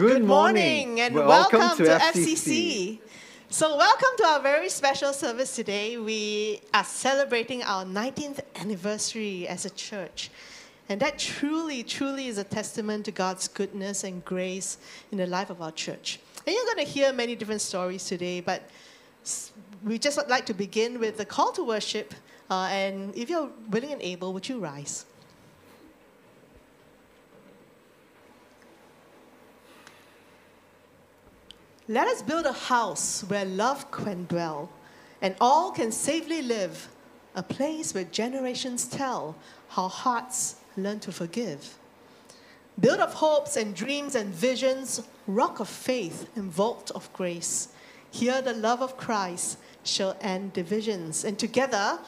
Good morning and welcome, to, FCC. So, welcome to our very special service today. We are celebrating our 19th anniversary as a church. And that truly, truly is a testament to God's goodness and grace in the life of our church. And you're going to hear many different stories today, but we just would like to begin with the call to worship. Uh, and if you're willing and able, would you rise? Let us build a house where love can dwell, and all can safely live, a place where generations tell how hearts learn to forgive. Build of hopes and dreams and visions, rock of faith and vault of grace. Here the love of Christ shall end divisions, and together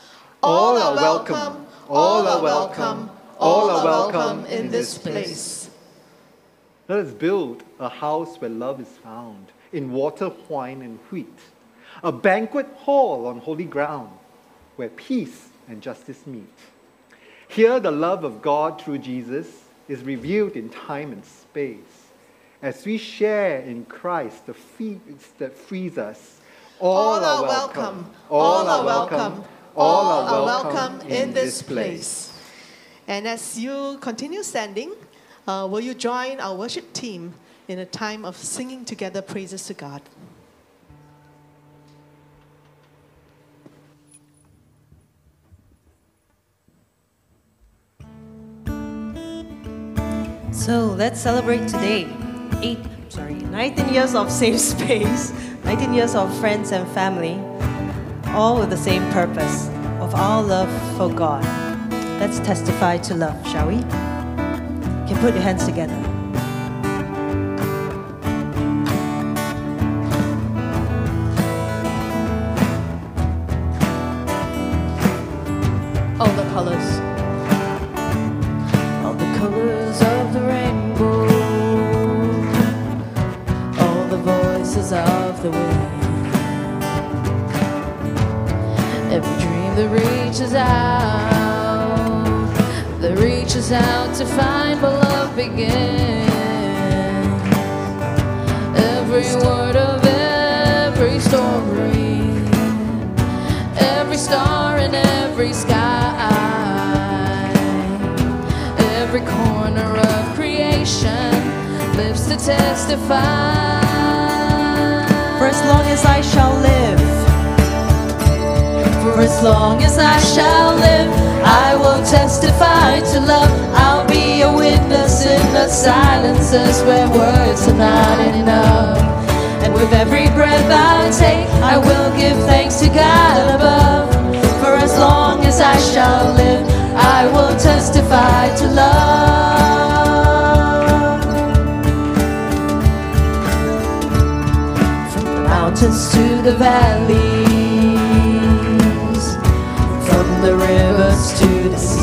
all, are welcome, all are welcome, all are welcome in this place. Let us build a house where love is found in water, wine, and wheat, a banquet hall on holy ground where peace and justice meet. Here, the love of God through Jesus is revealed in time and space as we share in Christ the feast that frees us. All are welcome, all are welcome, all are welcome in this place. And as you continue standing, uh, will you join our worship team in a time of singing together praises to God? So let's celebrate today. Eight, sorry, 19 years of safe space, 19 years of friends and family, all with the same purpose of our love for God. Let's testify to love, shall we? You can put your hands together. To find where love begins. Every word of every story, every star in every sky, every corner of creation lives to testify. For as long as I shall as long as I shall live, I will testify to love. I'll be a witness in the silences where words are not enough. And with every breath I take, I will give thanks to God above. For as long as I shall live, I will testify to love. From the mountains to the valleys, from the rivers to the sea.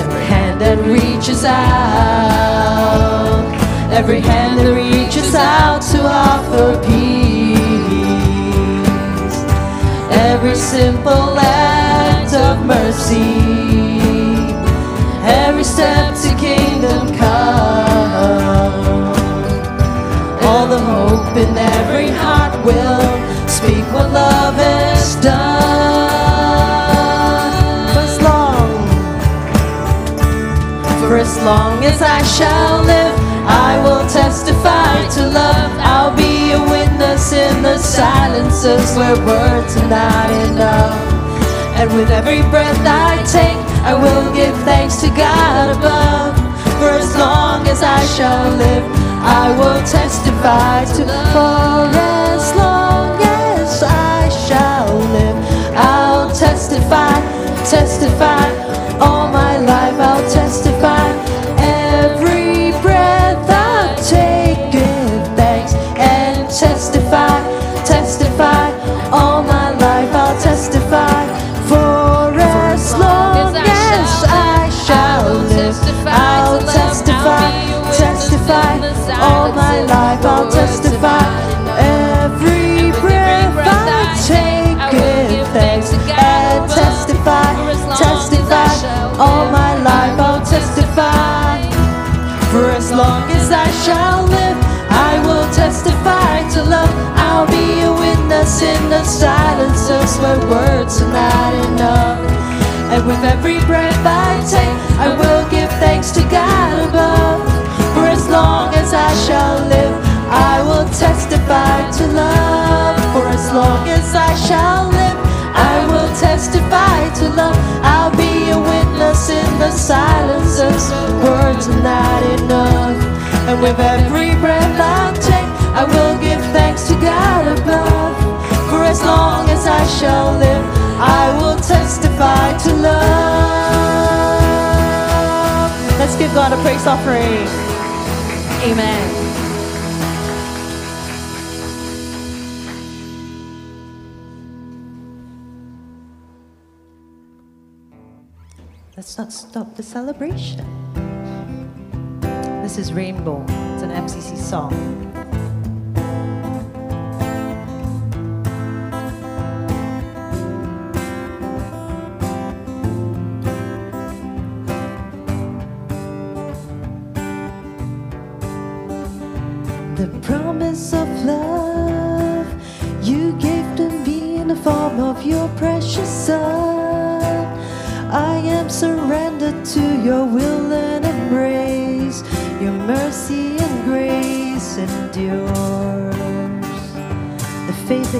Every hand that reaches out, every hand that reaches out to offer peace. Every simple act of mercy, every step to kingdom come. All the hope in every heart will speak what love as long, for as long as I shall live, I will testify to love. I'll be a witness in the silences where words are not enough. And with every breath I take, I will give thanks to God above. For as long as I shall live, I will testify to For as long testify. in the silence of my words are not enough. And with every breath I take I will give thanks to God above. For as long as I shall live I will testify to love. For as long as I shall live I will testify to love. I'll be a witness in the silence of words are not enough. And with every breath I take I will give thanks to God as long as I shall live, I will testify to love. Let's give God a praise offering. Amen. Let's not stop the celebration. This is Rainbow. It's an MCC song.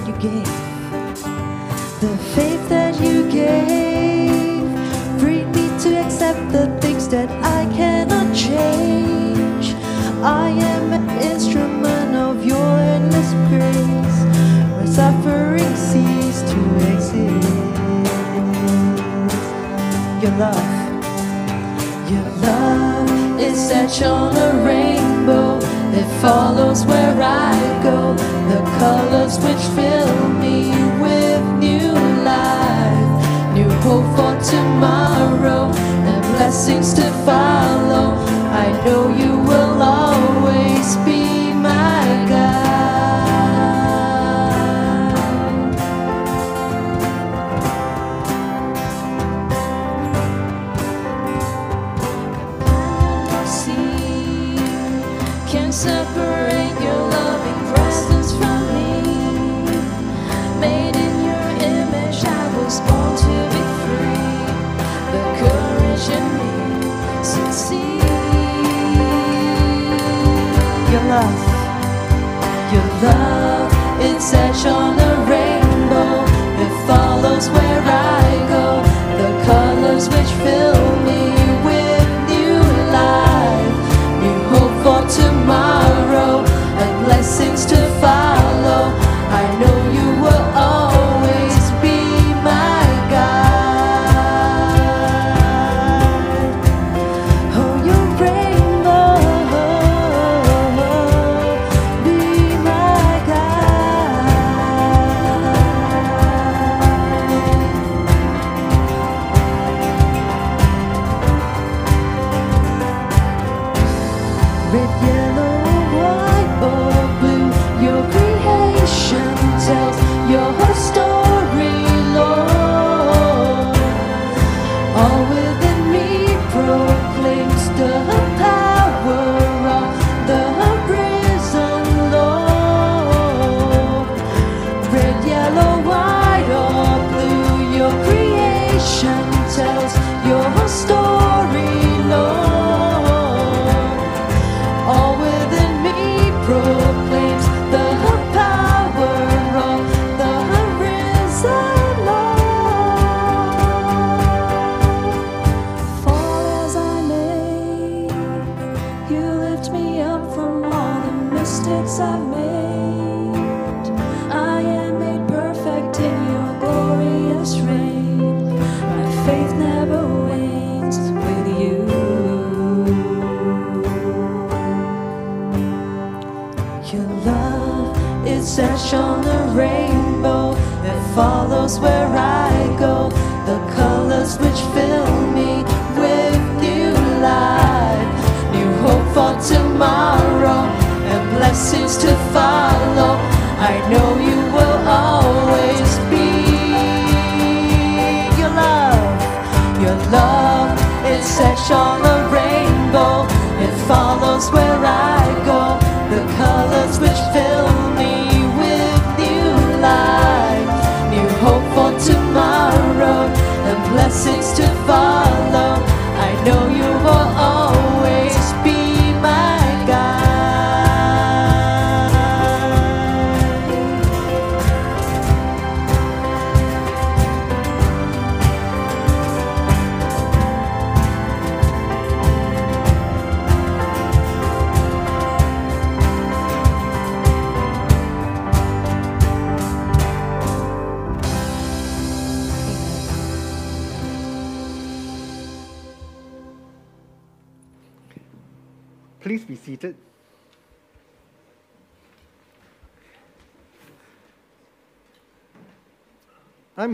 you gave.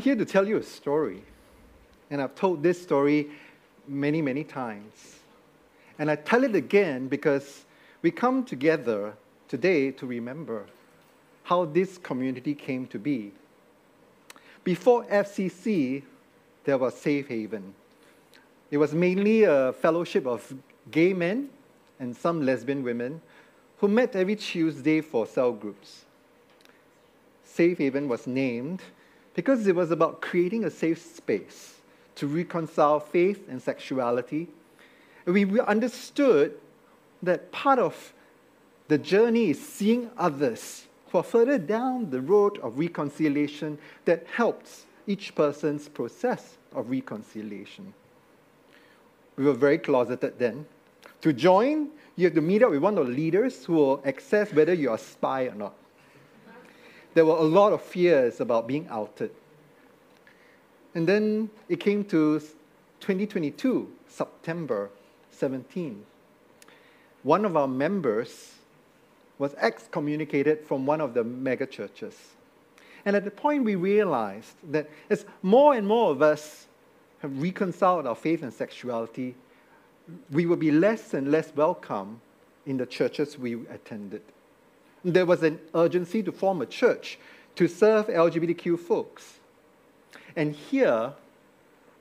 Here to tell you a story. And I've told this story many, many times. And I tell it again because we come together today to remember how this community came to be. Before FCC, there was Safe Haven. It was mainly a fellowship of gay men and some lesbian women who met every Tuesday for cell groups. Safe Haven was named because it was about creating a safe space to reconcile faith and sexuality. We understood that part of the journey is seeing others who are further down the road of reconciliation that helps each person's process of reconciliation. We were very closeted then. To join, you have to meet up with one of the leaders who will assess whether you're a spy or not. There were a lot of fears about being outed. And then it came to 2022, September 17. One of our members was excommunicated from one of the mega churches. And at the point, we realized that as more and more of us have reconciled our faith and sexuality, we would be less and less welcome in the churches we attended. There was an urgency to form a church to serve LGBTQ folks. And here,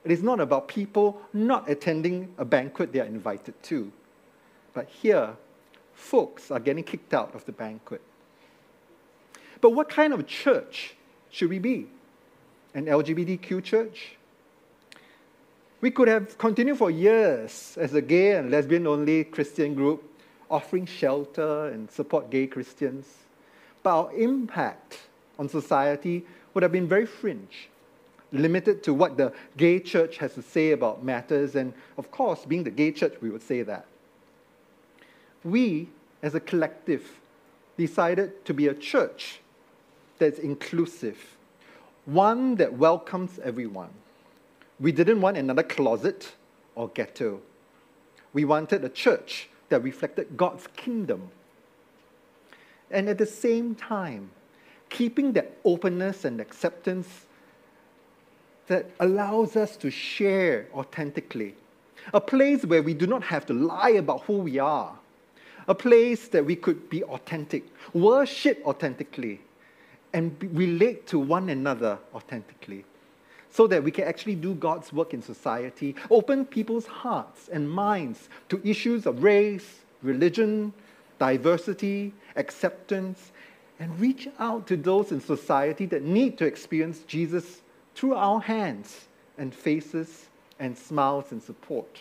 it is not about people not attending a banquet they are invited to, but here, folks are getting kicked out of the banquet. But what kind of church should we be? An LGBTQ church? We could have continued for years as a gay and lesbian only Christian group, offering shelter and support gay Christians. But our impact on society would have been very fringe limited to what the gay church has to say about matters. And of course, being the gay church, we would say that. We, as a collective, decided to be a church that's inclusive, one that welcomes everyone. We didn't want another closet or ghetto. We wanted a church that reflected God's kingdom. And at the same time, keeping that openness and acceptance that allows us to share authentically. A place where we do not have to lie about who we are. A place that we could be authentic, worship authentically, and relate to one another authentically. So that we can actually do God's work in society, open people's hearts and minds to issues of race, religion, diversity, acceptance, and reach out to those in society that need to experience Jesus through our hands and faces and smiles and support.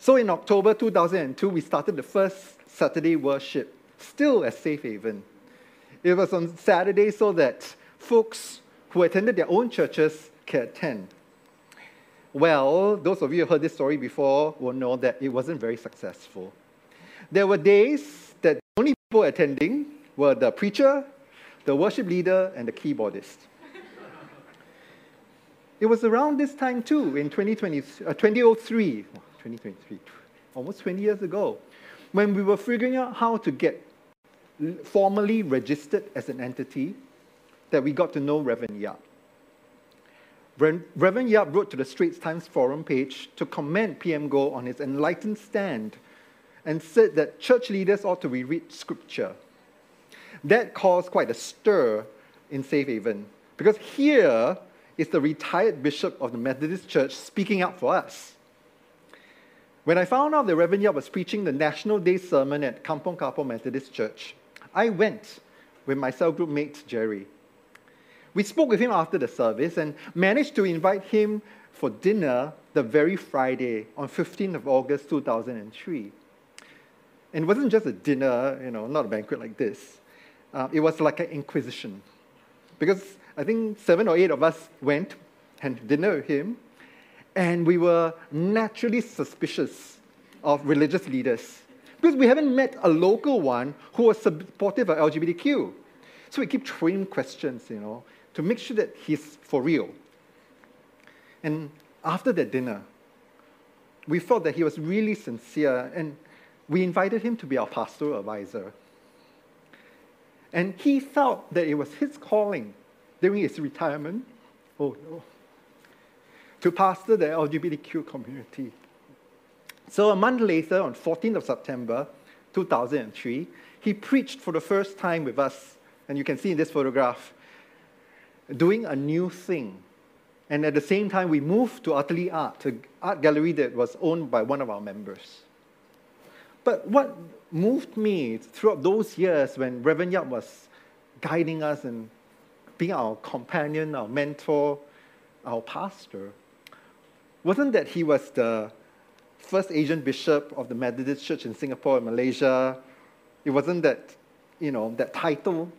So in October 2002, we started the first Saturday worship, still at Safe Haven. It was on Saturday so that folks who attended their own churches can attend. Well, those of you who heard this story before will know that it wasn't very successful. There were days that the only people attending were the preacher, the worship leader, and the keyboardist. It was around this time too, in 2020, uh, 2003, 2023, almost 20 years ago, when we were figuring out how to get formally registered as an entity, that we got to know Reverend Yap. Reverend Yap wrote to the Straits Times forum page to commend PM Goh on his enlightened stand and said that church leaders ought to reread scripture. That caused quite a stir in Safe Haven because here is the retired bishop of the Methodist Church speaking up for us. When I found out that Reverend Yap was preaching the National Day sermon at Kampong Kapor Methodist Church, I went with my cell group mate Jerry. We spoke with him after the service and managed to invite him for dinner the very Friday on 15th of August 2003. And it wasn't just a dinner, you know, not a banquet like this. Uh, it was like an inquisition. Because I think seven or eight of us went and dinner with him, and we were naturally suspicious of religious leaders because we haven't met a local one who was supportive of LGBTQ. So we keep throwing questions, you know, to make sure that he's for real. And after that dinner, we felt that he was really sincere and we invited him to be our pastoral advisor. And he felt that it was his calling during his retirement oh no, to pastor the LGBTQ community. So a month later, on 14th of September 2003, he preached for the first time with us, and you can see in this photograph, doing a new thing. And at the same time, we moved to Atelier Art, an art gallery that was owned by one of our members. But what moved me throughout those years when Reverend Yap was guiding us and being our companion, our mentor, our pastor, wasn't that he was the first Asian bishop of the Methodist Church in Singapore and Malaysia. It wasn't that, you know, that title,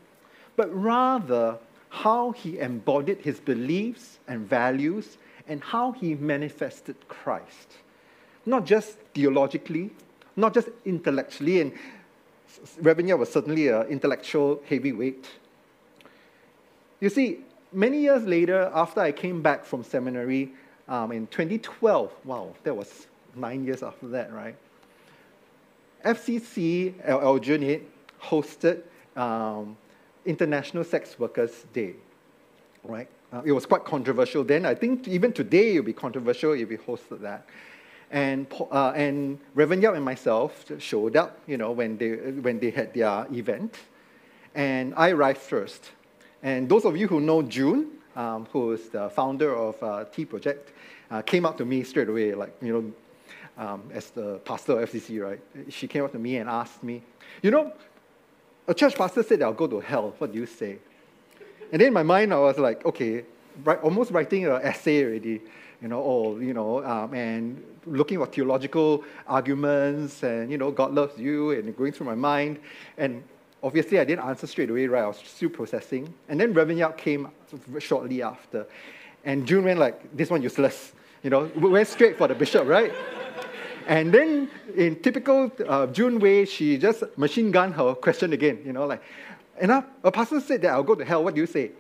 but rather how he embodied his beliefs and values and how he manifested Christ. Not just theologically, not just intellectually, and Yap was certainly an intellectual heavyweight. You see, many years later, after I came back from seminary um, in 2012, wow, that was nine years after that, right? FCC, Aljunied, hosted um, International Sex Workers Day, right? Uh, it was quite controversial then. I think even today it would be controversial if we hosted that. And, uh, and Reverend Yap and myself showed up, you know, when they, when they had their event. And I arrived first. And those of you who know June, um, who is the founder of uh, T Project, uh, came up to me straight away, like, you know, um, as the pastor of FCC, right? She came up to me and asked me, you know, a church pastor said I'll go to hell. What do you say? And then in my mind, I was like, okay, right, almost writing an essay already, you know, oh, you know, um, and looking for theological arguments and, you know, God loves you and going through my mind. And obviously, I didn't answer straight away, right? I was still processing. And then Reverend Yap came shortly after. And June went like, this one useless. You know, went straight for the bishop, right? And then, in typical uh, June way, she just machine gun her question again. You know, like, and a pastor said that I'll go to hell. What do you say?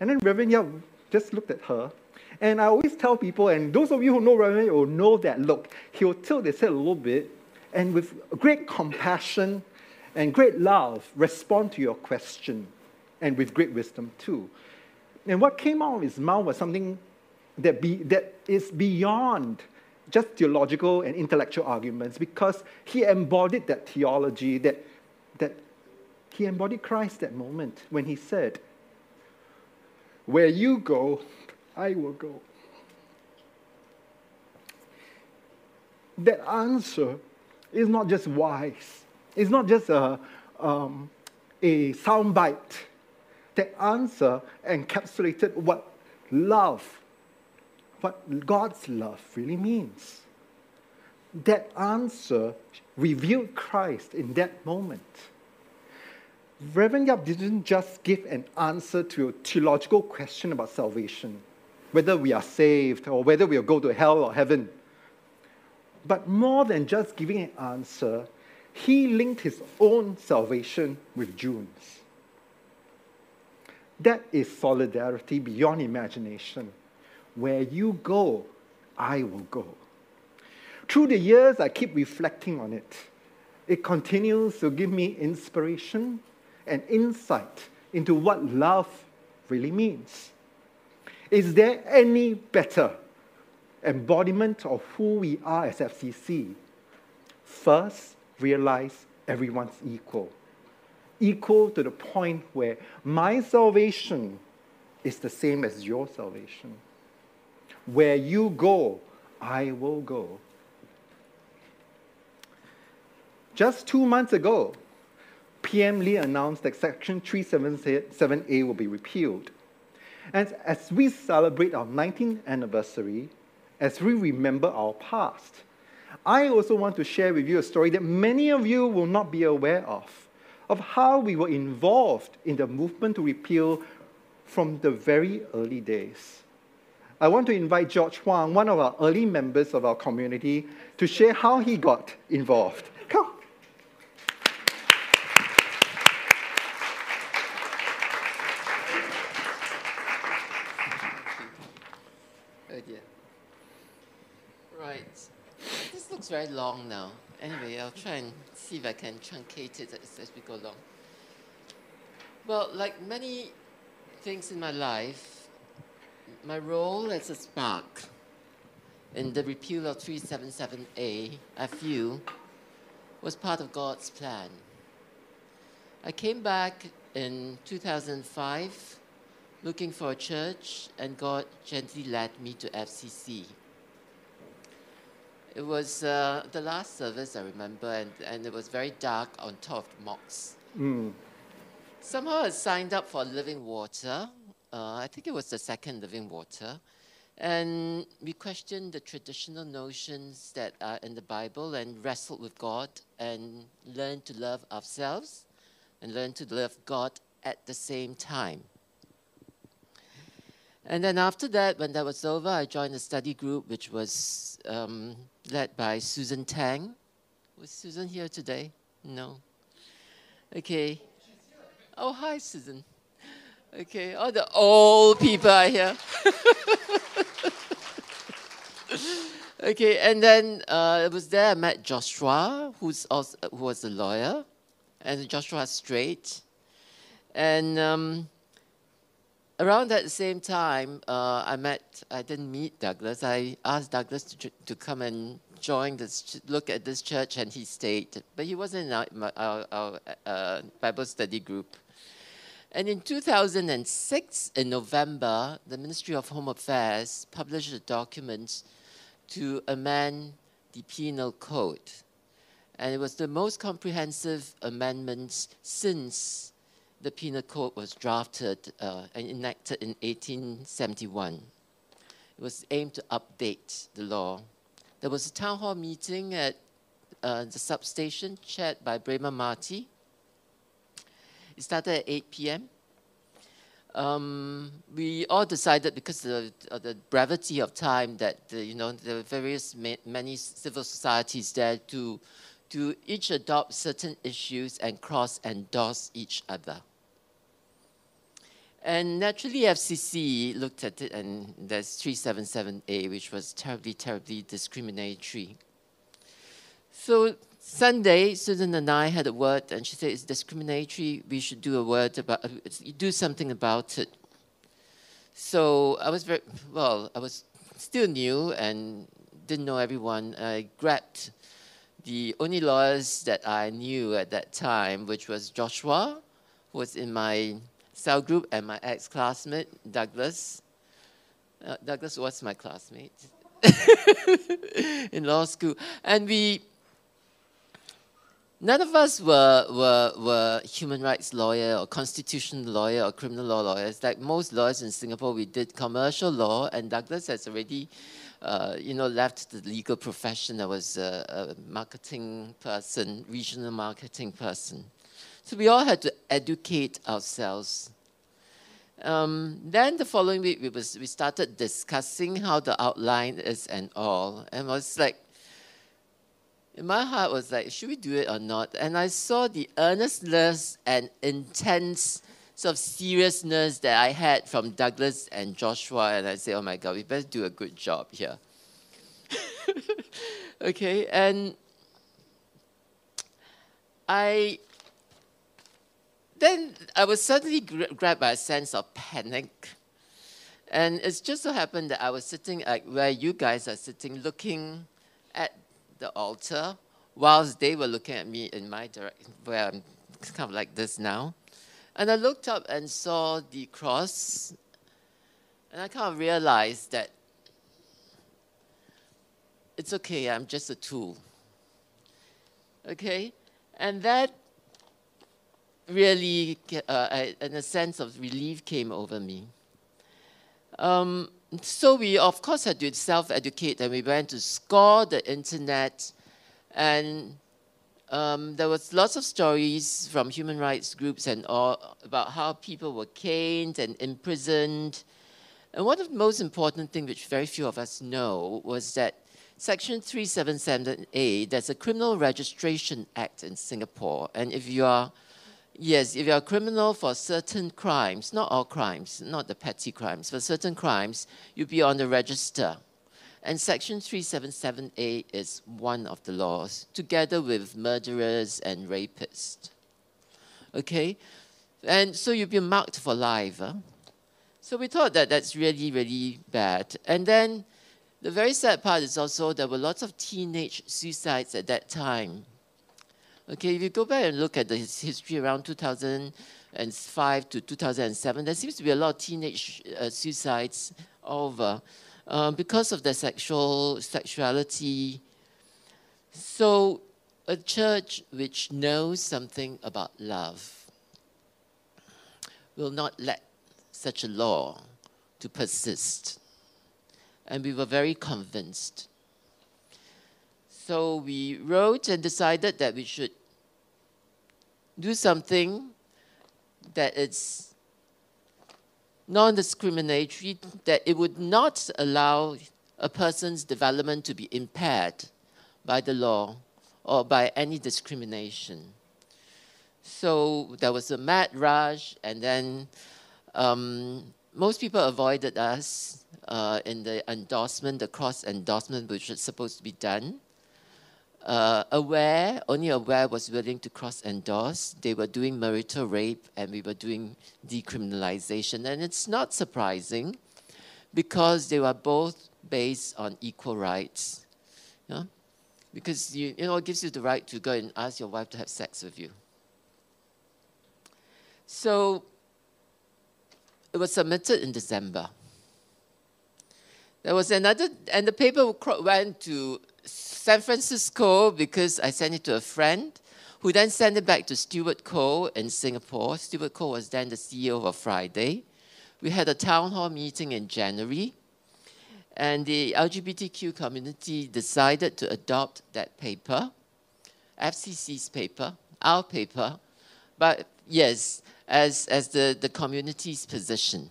And then Reverend Yap just looked at her. And I always tell people, and those of you who know Reverend will know that look. He'll tilt his head a little bit, and with great compassion and great love, respond to your question, and with great wisdom too. And what came out of his mouth was something that, be, that is beyond just theological and intellectual arguments because he embodied that theology, that, that he embodied Christ that moment when he said, Where you go, I will go. That answer is not just wise, it's not just a, um, a soundbite. That answer encapsulated what love what God's love really means. That answer revealed Christ in that moment. Reverend Yap didn't just give an answer to a theological question about salvation, whether we are saved or whether we'll go to hell or heaven. But more than just giving an answer, he linked his own salvation with June's. That is solidarity beyond imagination. Where you go, I will go. Through the years, I keep reflecting on it. It continues to give me inspiration and insight into what love really means. Is there any better embodiment of who we are as FCC? First, realize everyone's equal. Equal to the point where my salvation is the same as your salvation. Where you go, I will go. Just two months ago, PM Lee announced that Section 377A will be repealed. And as we celebrate our 19th anniversary, as we remember our past, I also want to share with you a story that many of you will not be aware of, of how we were involved in the movement to repeal from the very early days. I want to invite George Hwang, one of our early members of our community, to share how he got involved. Come. Dear. Right. This looks very long now. Anyway, I'll try and see if I can truncate it as, as we go along. Well, like many things in my life, my role as a spark in the repeal of 377A, I feel, was part of God's plan. I came back in 2005 looking for a church, and God gently led me to FCC. It was uh, the last service I remember, and, and it was very dark on top of mocks. Mm. Somehow I signed up for Living Water. Uh, I think it was the second Living Water. And we questioned the traditional notions that are in the Bible and wrestled with God and learned to love ourselves and learned to love God at the same time. And then after that, when that was over, I joined a study group which was um, led by Susan Tang. Was Susan here today? No. Okay. Oh, hi, Susan. Okay, all the old people are here. okay, and then uh, it was there I met Joshua, who's also, who was a lawyer, and Joshua straight. And um, around that same time, uh, I met, I didn't meet Douglas. I asked Douglas to, to come and join this, look at this church, and he stayed. But he wasn't in our, our, our uh, Bible study group. And in 2006, in November, the Ministry of Home Affairs published a document to amend the Penal Code. And it was the most comprehensive amendment since the Penal Code was drafted uh, and enacted in 1871. It was aimed to update the law. There was a town hall meeting at uh, the substation chaired by Braema Mathi. It started at 8 p.m. Um, we all decided because of, the brevity of time that uh, you know were various ma many civil societies there to to each adopt certain issues and cross endorse each other. And naturally, FCC looked at it, and there's 377A, which was terribly, terribly discriminatory. So Sunday, Susan and I had a word, and she said it's discriminatory. We should do a word about, do something about it. So I was very well. I was still new and didn't know everyone. I grabbed the only lawyers that I knew at that time, which was Joshua, who was in my cell group, and my ex-classmate Douglas. Uh, Douglas was my classmate in law school, and we None of us were, were, were human rights lawyer or constitutional lawyer or criminal law lawyers. Like most lawyers in Singapore, we did commercial law, and Douglas has already, uh, you know, left the legal profession. I was a, a marketing person, regional marketing person. So we all had to educate ourselves. Um, then the following week, we, was, we started discussing how the outline is and all. And I was like, my heart was like, should we do it or not? And I saw the earnestness and intense sort of seriousness that I had from Douglas and Joshua, and I said, oh my God, we better do a good job here. okay, and I then I was suddenly grabbed by a sense of panic. And it's just so happened that I was sitting like where you guys are sitting, looking at the altar whilst they were looking at me in my direction, where I'm kind of like this now. And I looked up and saw the cross, and I kind of realized that it's okay, I'm just a tool. Okay? And that really, uh, in a sense of relief, came over me. Um, so we, of course, had to self-educate, and we went to score the internet, and um, there was lots of stories from human rights groups and all about how people were caned and imprisoned. And one of the most important things, which very few of us know, was that Section 377A, there's a Criminal Registration Act in Singapore, and if you are Yes, if you're a criminal for certain crimes, not all crimes, not the petty crimes, for certain crimes, you'll be on the register. And Section 377A is one of the laws, together with murderers and rapists. Okay? And so you've been marked for life. Huh? So we thought that that's really, really bad. And then the very sad part is also there were lots of teenage suicides at that time. Okay, if you go back and look at the history around 2005 to 2007, there seems to be a lot of teenage uh, suicides over uh, because of their sexual sexuality. So, a church which knows something about love will not let such a law to persist. And we were very convinced. So we wrote and decided that we should do something that is non-discriminatory, that it would not allow a person's development to be impaired by the law or by any discrimination. So there was a mad rush, and then um, most people avoided us uh, in the endorsement, the cross endorsement, which was supposed to be done uh, AWARE, only AWARE was willing to cross endorse. They were doing marital rape and we were doing decriminalization. And it's not surprising because they were both based on equal rights. Yeah? Because you, you know, it gives you the right to go and ask your wife to have sex with you. So it was submitted in December. There was another, and the paper went to San Francisco because I sent it to a friend who then sent it back to Stuart Koh in Singapore. Stuart Koh was then the CEO of Fridae. We had a town hall meeting in January, and the LGBTQ community decided to adopt that paper, FCC's paper, our paper, but yes, as, as the, the community's position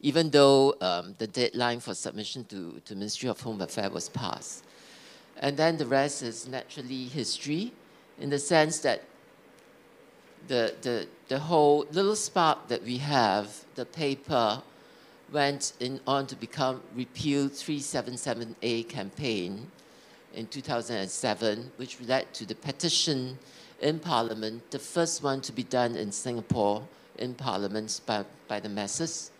even though um, the deadline for submission to, to Ministry of Home Affairs was passed. And then the rest is naturally history in the sense that the, the, the whole little spark that we have, the paper, went in, on to become Repeal 377A campaign in 2007, which led to the petition in Parliament, the first one to be done in Singapore in Parliament by, by the masses.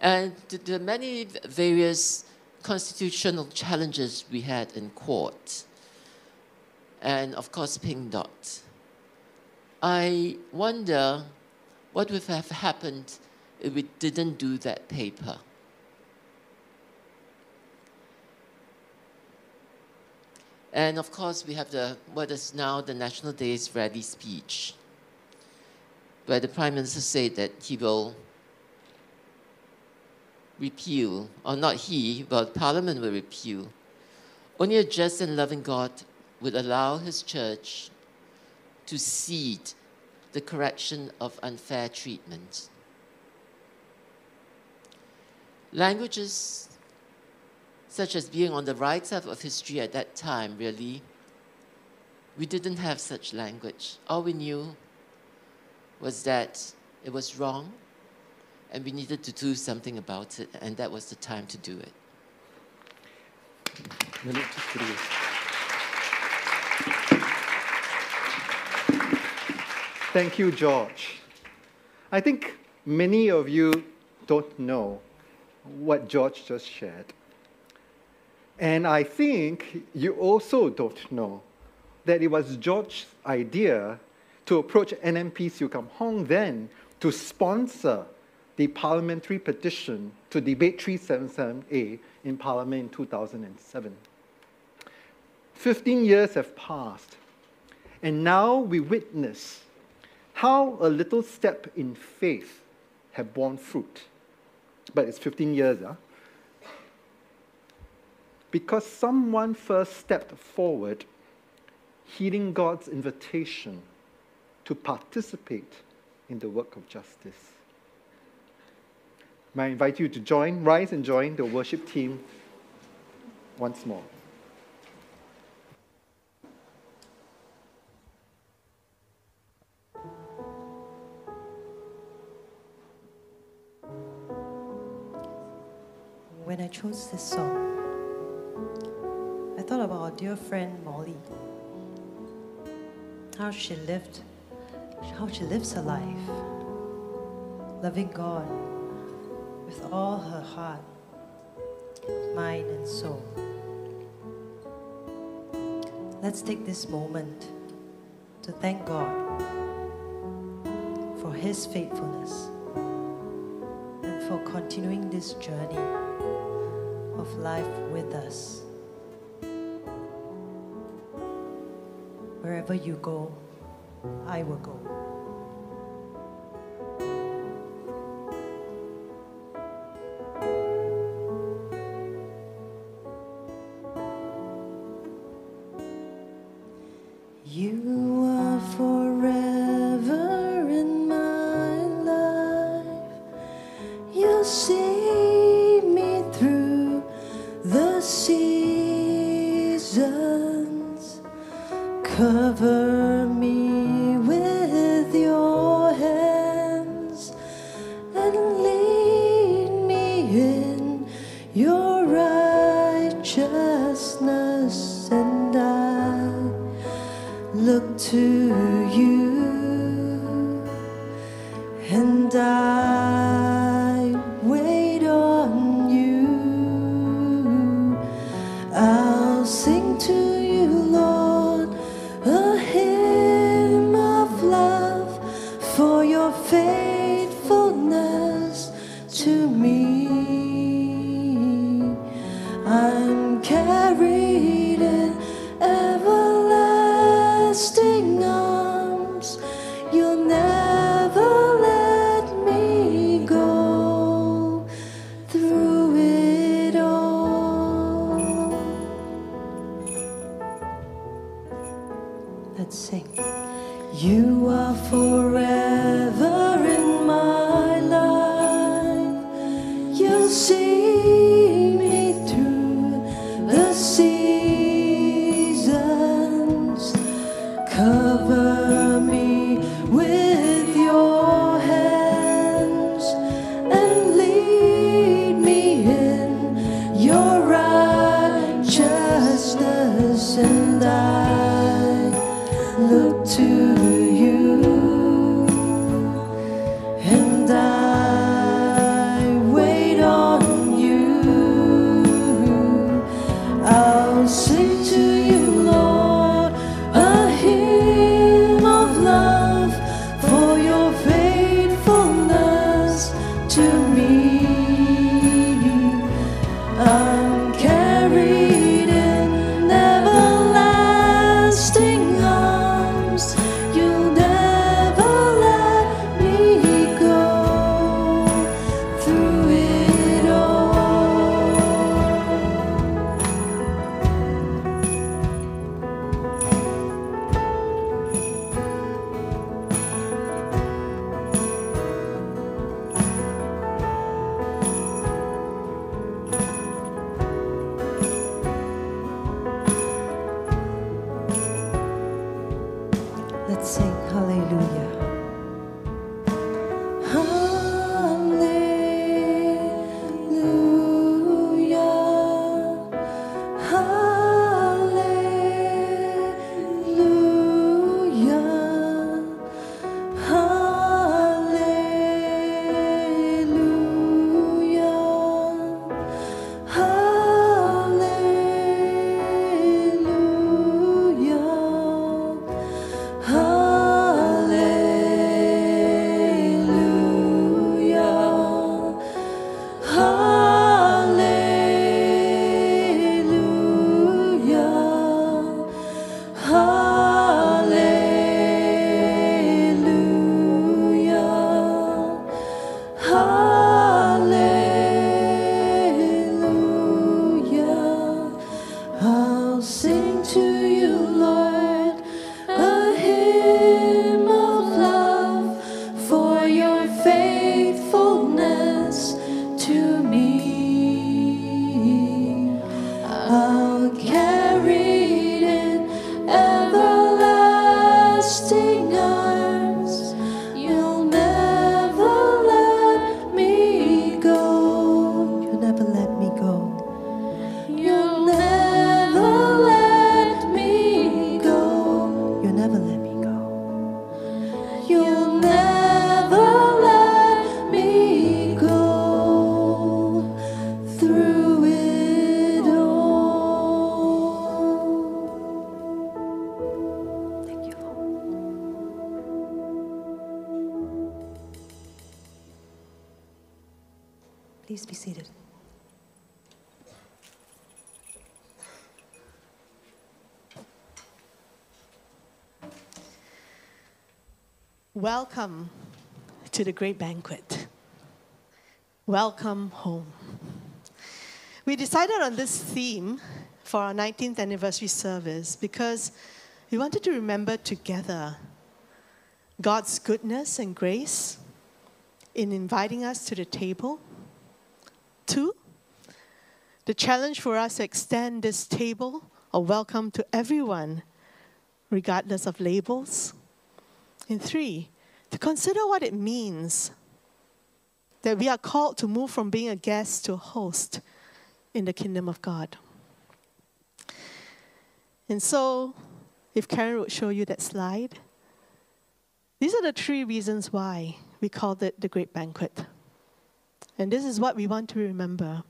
And the, the many various constitutional challenges we had in court. And of course, Pink Dot. I wonder what would have happened if we didn't do that paper. And of course, we have the what is now the National Day's rally speech, where the Prime Minister said that he will repeal, or not he, but Parliament will repeal. Only a just and loving God would allow his church to cede the correction of unfair treatment. Languages such as being on the right side of history at that time, really, we didn't have such language. All we knew was that it was wrong and we needed to do something about it, and that was the time to do it. Thank you, George. I think many of you don't know what George just shared. And I think you also don't know that it was George's idea to approach NMP Siew Kum Hong then to sponsor the parliamentary petition to debate 377A in Parliament in 2007. 15 years have passed, and now we witness how a little step in faith have borne fruit. But it's 15 years, huh? Because someone first stepped forward, heeding God's invitation to participate in the work of justice. May I invite you to join, rise and join the worship team once more. When I chose this song, I thought about our dear friend Molly, how she lived, how she lives her life, loving God with all her heart, mind, and soul. Let's take this moment to thank God for His faithfulness and for continuing this journey of life with us. Wherever you go, I will go. look to you and I Welcome to the great banquet. Welcome home. We decided on this theme for our 19th anniversary service because we wanted to remember together God's goodness and grace in inviting us to the table. Two, the challenge for us to extend this table of welcome to everyone, regardless of labels. And three, to consider what it means that we are called to move from being a guest to a host in the kingdom of God. And so, if Karen would show you that slide, these are the three reasons why we called it the Great Banquet. And this is what we want to remember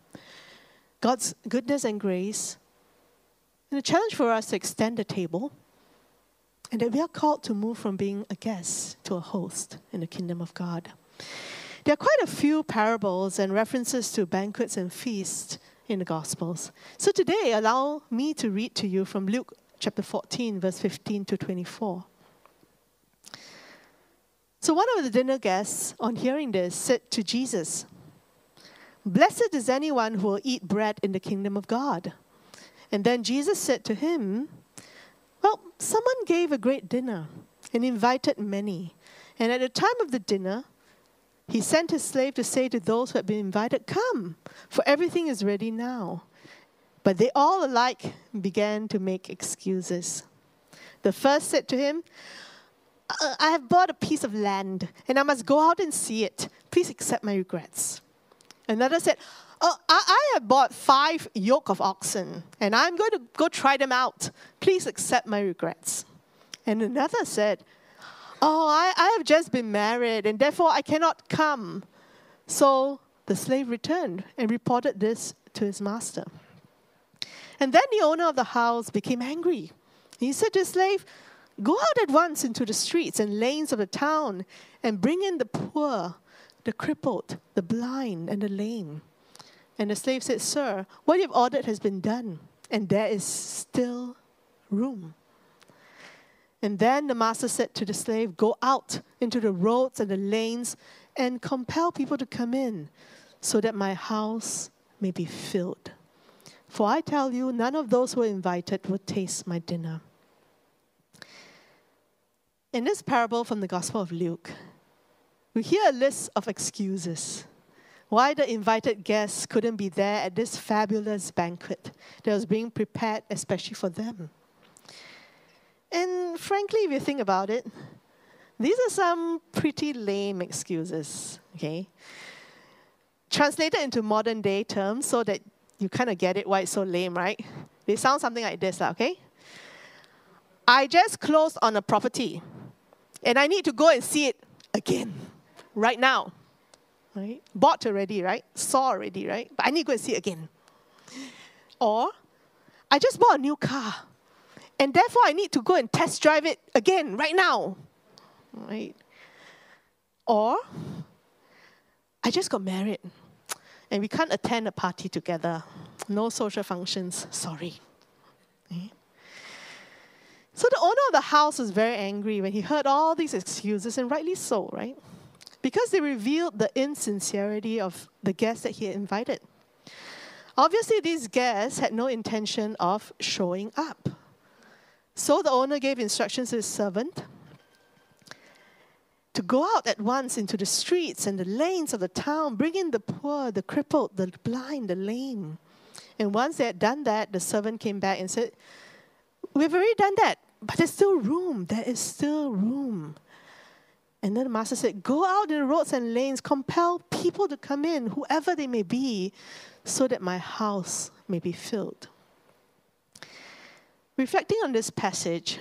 God's goodness and grace, and a challenge for us to extend the table, and that we are called to move from being a guest to a host in the kingdom of God. There are quite a few parables and references to banquets and feasts in the Gospels. So today, allow me to read to you from Luke chapter 14, verse 15 to 24. So one of the dinner guests, on hearing this, said to Jesus, Blessed is anyone who will eat bread in the kingdom of God. And then Jesus said to him, Well, someone gave a great dinner and invited many. And at the time of the dinner, he sent his slave to say to those who had been invited, Come, for everything is ready now. But they all alike began to make excuses. The first said to him, "Uh, I have bought a piece of land, and I must go out and see it. Please accept my regrets. Another said, Oh, I, I have bought five yoke of oxen, and I'm going to go try them out. Please accept my regrets. And another said, Oh, I, I have just been married, and therefore I cannot come. So the slave returned and reported this to his master. And then the owner of the house became angry. He said to his slave, Go out at once into the streets and lanes of the town and bring in the poor, the crippled, the blind, and the lame. And the slave said, Sir, what you have ordered has been done, and there is still room. And then the master said to the slave, Go out into the roads and the lanes and compel people to come in, so that my house may be filled. For I tell you, none of those who are invited will taste my dinner. In this parable from the Gospel of Luke, we hear a list of excuses why the invited guests couldn't be there at this fabulous banquet that was being prepared especially for them. And frankly, if you think about it, these are some pretty lame excuses, okay? Translated into modern day terms so that you kind of get it why it's so lame, right? They sound something like this, okay? I just closed on a property and I need to go and see it again, right now. Right? Bought already, right? Saw already, right? But I need to go and see it again. Or I just bought a new car and therefore I need to go and test drive it again right now. Right? Or I just got married and we can't attend a party together. No social functions, sorry. So the owner of the house was very angry when he heard all these excuses, and rightly so, right? Because they revealed the insincerity of the guests that he had invited. Obviously, these guests had no intention of showing up. So the owner gave instructions to his servant to go out at once into the streets and the lanes of the town, bring in the poor, the crippled, the blind, the lame. And once they had done that, the servant came back and said, We've already done that, but there's still room. There is still room. And then the master said, Go out in the roads and lanes, compel people to come in, whoever they may be, so that my house may be filled. Reflecting on this passage,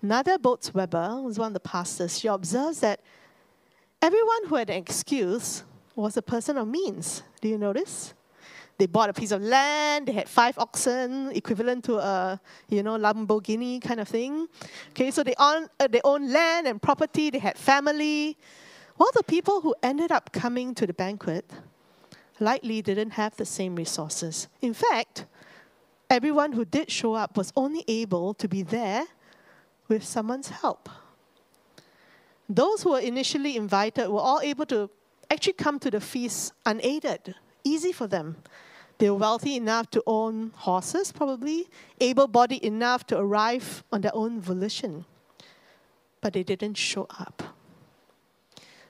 Nadia Bolz-Weber one of the pastors. She observes that everyone who had an excuse was a person of means. Do you notice? They bought a piece of land, they had five oxen, equivalent to a, you know, Lamborghini kind of thing. Okay, so they own, uh, they own land and property, they had family. While the people who ended up coming to the banquet likely didn't have the same resources. In fact, everyone who did show up was only able to be there with someone's help. Those who were initially invited were all able to actually come to the feast unaided, easy for them. They were wealthy enough to own horses, probably, able bodied enough to arrive on their own volition. But they didn't show up.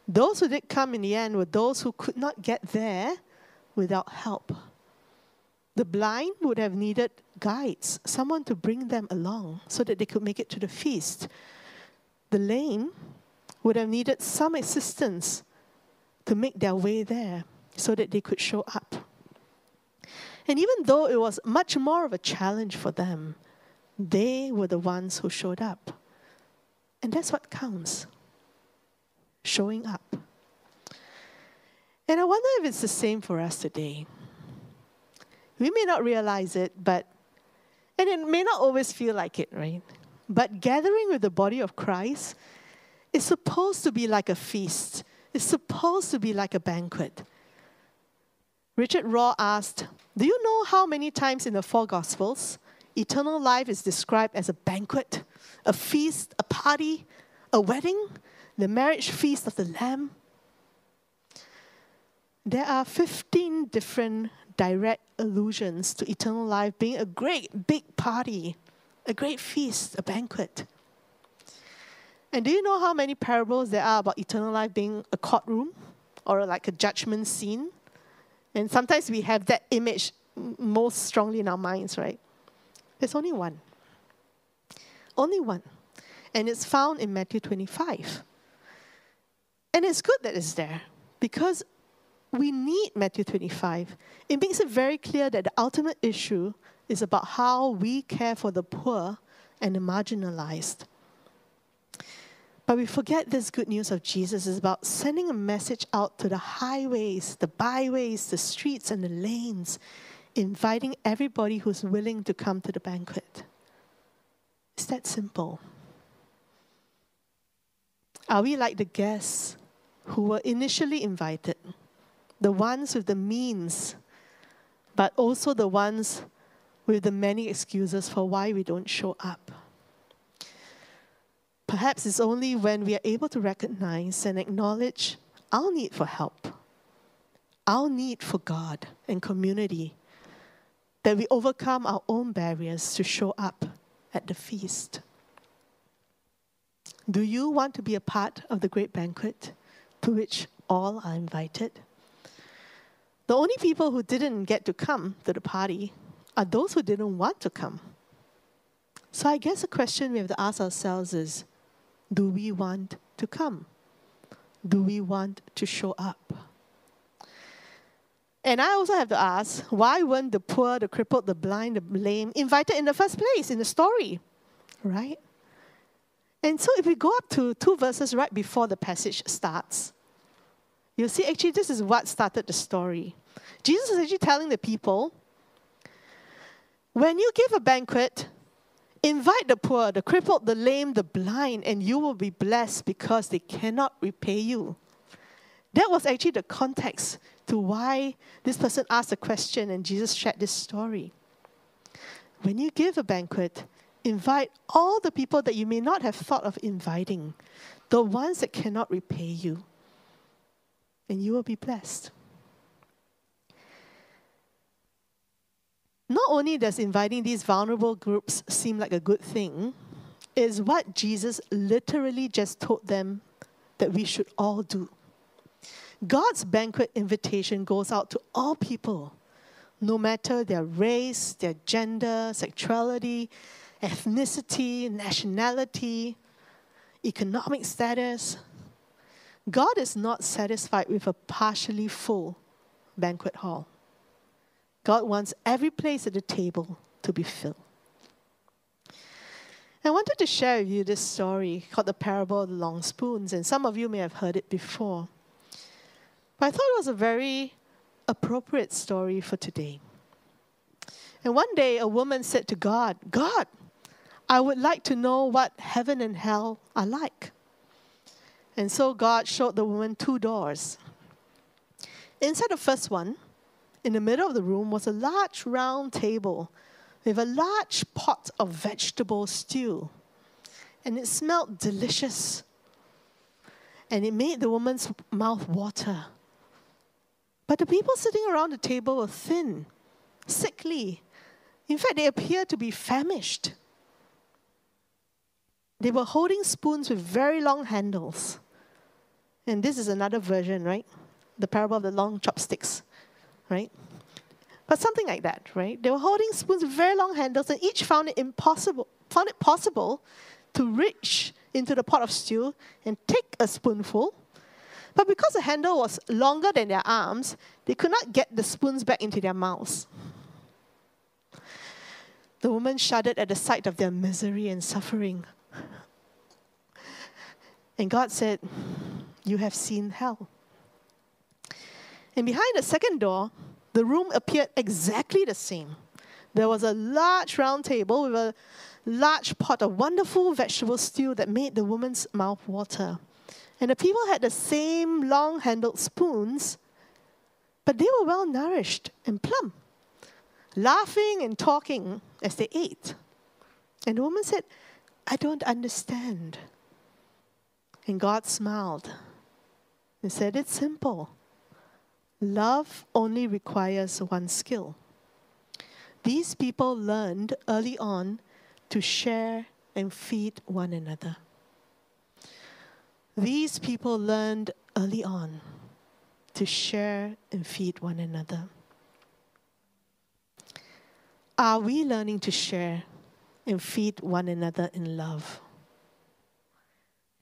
Those who did come in the end were those who could not get there without help. The blind would have needed guides, someone to bring them along so that they could make it to the feast. The lame would have needed some assistance to make their way there so that they could show up. And even though it was much more of a challenge for them, they were the ones who showed up. And that's what counts showing up. And I wonder if it's the same for us today. We may not realize it, but, and it may not always feel like it, right? But gathering with the body of Christ is supposed to be like a feast, it's supposed to be like a banquet. Richard Rohr asked, Do you know how many times in the four Gospels eternal life is described as a banquet, a feast, a party, a wedding, the marriage feast of the Lamb? There are 15 different direct allusions to eternal life being a great big party, a great feast, a banquet. And do you know how many parables there are about eternal life being a courtroom or like a judgment scene? And sometimes we have that image most strongly in our minds, right? There's only one. Only one. And it's found in Matthew 25. And it's good that it's there because we need Matthew 25. It makes it very clear that the ultimate issue is about how we care for the poor and the marginalized. But we forget this good news of Jesus is about sending a message out to the highways, the byways, the streets, and the lanes, inviting everybody who's willing to come to the banquet. It's that simple. Are we like the guests who were initially invited? The ones with the means, but also the ones with the many excuses for why we don't show up. Perhaps it's only when we are able to recognize and acknowledge our need for help, our need for God and community, that we overcome our own barriers to show up at the feast. Do you want to be a part of the great banquet to which all are invited? The only people who didn't get to come to the party are those who didn't want to come. So I guess the question we have to ask ourselves is do we want to come? Do we want to show up? And I also have to ask why weren't the poor, the crippled, the blind, the lame invited in the first place in the story? Right? And so if we go up to two verses right before the passage starts, you'll see actually this is what started the story. Jesus is actually telling the people when you give a banquet, Invite the poor, the crippled, the lame, the blind, and you will be blessed because they cannot repay you. That was actually the context to why this person asked a question and Jesus shared this story. When you give a banquet, invite all the people that you may not have thought of inviting, the ones that cannot repay you, and you will be blessed. Not only does inviting these vulnerable groups seem like a good thing, is what Jesus literally just told them that we should all do. God's banquet invitation goes out to all people, no matter their race, their gender, sexuality, ethnicity, nationality, economic status. God is not satisfied with a partially full banquet hall. God wants every place at the table to be filled. I wanted to share with you this story called the parable of the long spoons, and some of you may have heard it before. But I thought it was a very appropriate story for today. And one day a woman said to God, God, I would like to know what heaven and hell are like. And so God showed the woman two doors. Inside the first one, in the middle of the room was a large round table with a large pot of vegetable stew. And it smelled delicious. And it made the woman's mouth water. But the people sitting around the table were thin, sickly. In fact, they appeared to be famished. They were holding spoons with very long handles. And this is another version, right? The parable of the long chopsticks, right? But something like that, right? They were holding spoons with very long handles, and each found it impossible, found it possible to reach into the pot of stew and take a spoonful. But because the handle was longer than their arms, they could not get the spoons back into their mouths. The woman shuddered at the sight of their misery and suffering. And God said, You have seen hell. And behind the second door, the room appeared exactly the same. There was a large round table with a large pot of wonderful vegetable stew that made the woman's mouth water. And the people had the same long handled spoons, but they were well nourished and plump, laughing and talking as they ate. And the woman said, I don't understand. And God smiled and said, It's simple. Love only requires one skill. These people learned early on to share and feed one another. These people learned early on to share and feed one another. Are we learning to share and feed one another in love?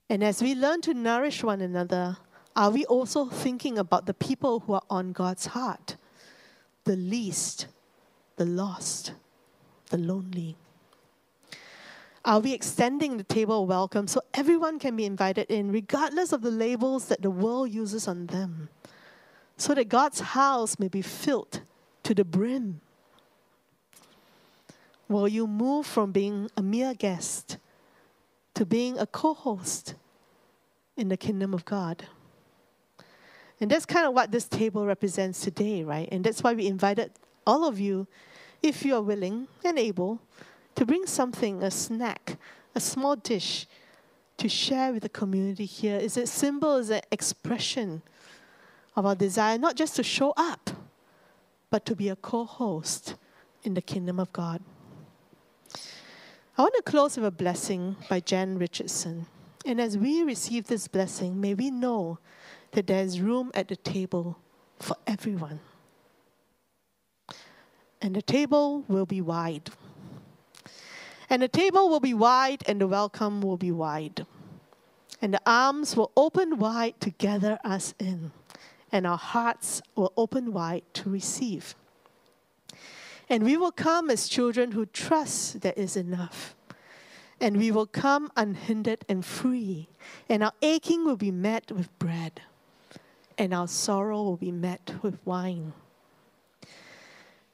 And as we learn to nourish one another, are we also thinking about the people who are on God's heart? The least, the lost, the lonely. Are we extending the table of welcome so everyone can be invited in, regardless of the labels that the world uses on them, so that God's house may be filled to the brim? Will you move from being a mere guest to being a co host in the kingdom of God. And that's kind of what this table represents today, right? And that's why we invited all of you, if you are willing and able, to bring something, a snack, a small dish to share with the community here. Is a symbol, is an expression of our desire not just to show up, but to be a co host in the kingdom of God. I want to close with a blessing by Jan Richardson. And as we receive this blessing, may we know that there is room at the table for everyone. And the table will be wide. And the table will be wide, and the welcome will be wide. And the arms will open wide to gather us in, and our hearts will open wide to receive. And we will come as children who trust there is enough and we will come unhindered and free, and our aching will be met with bread, and our sorrow will be met with wine.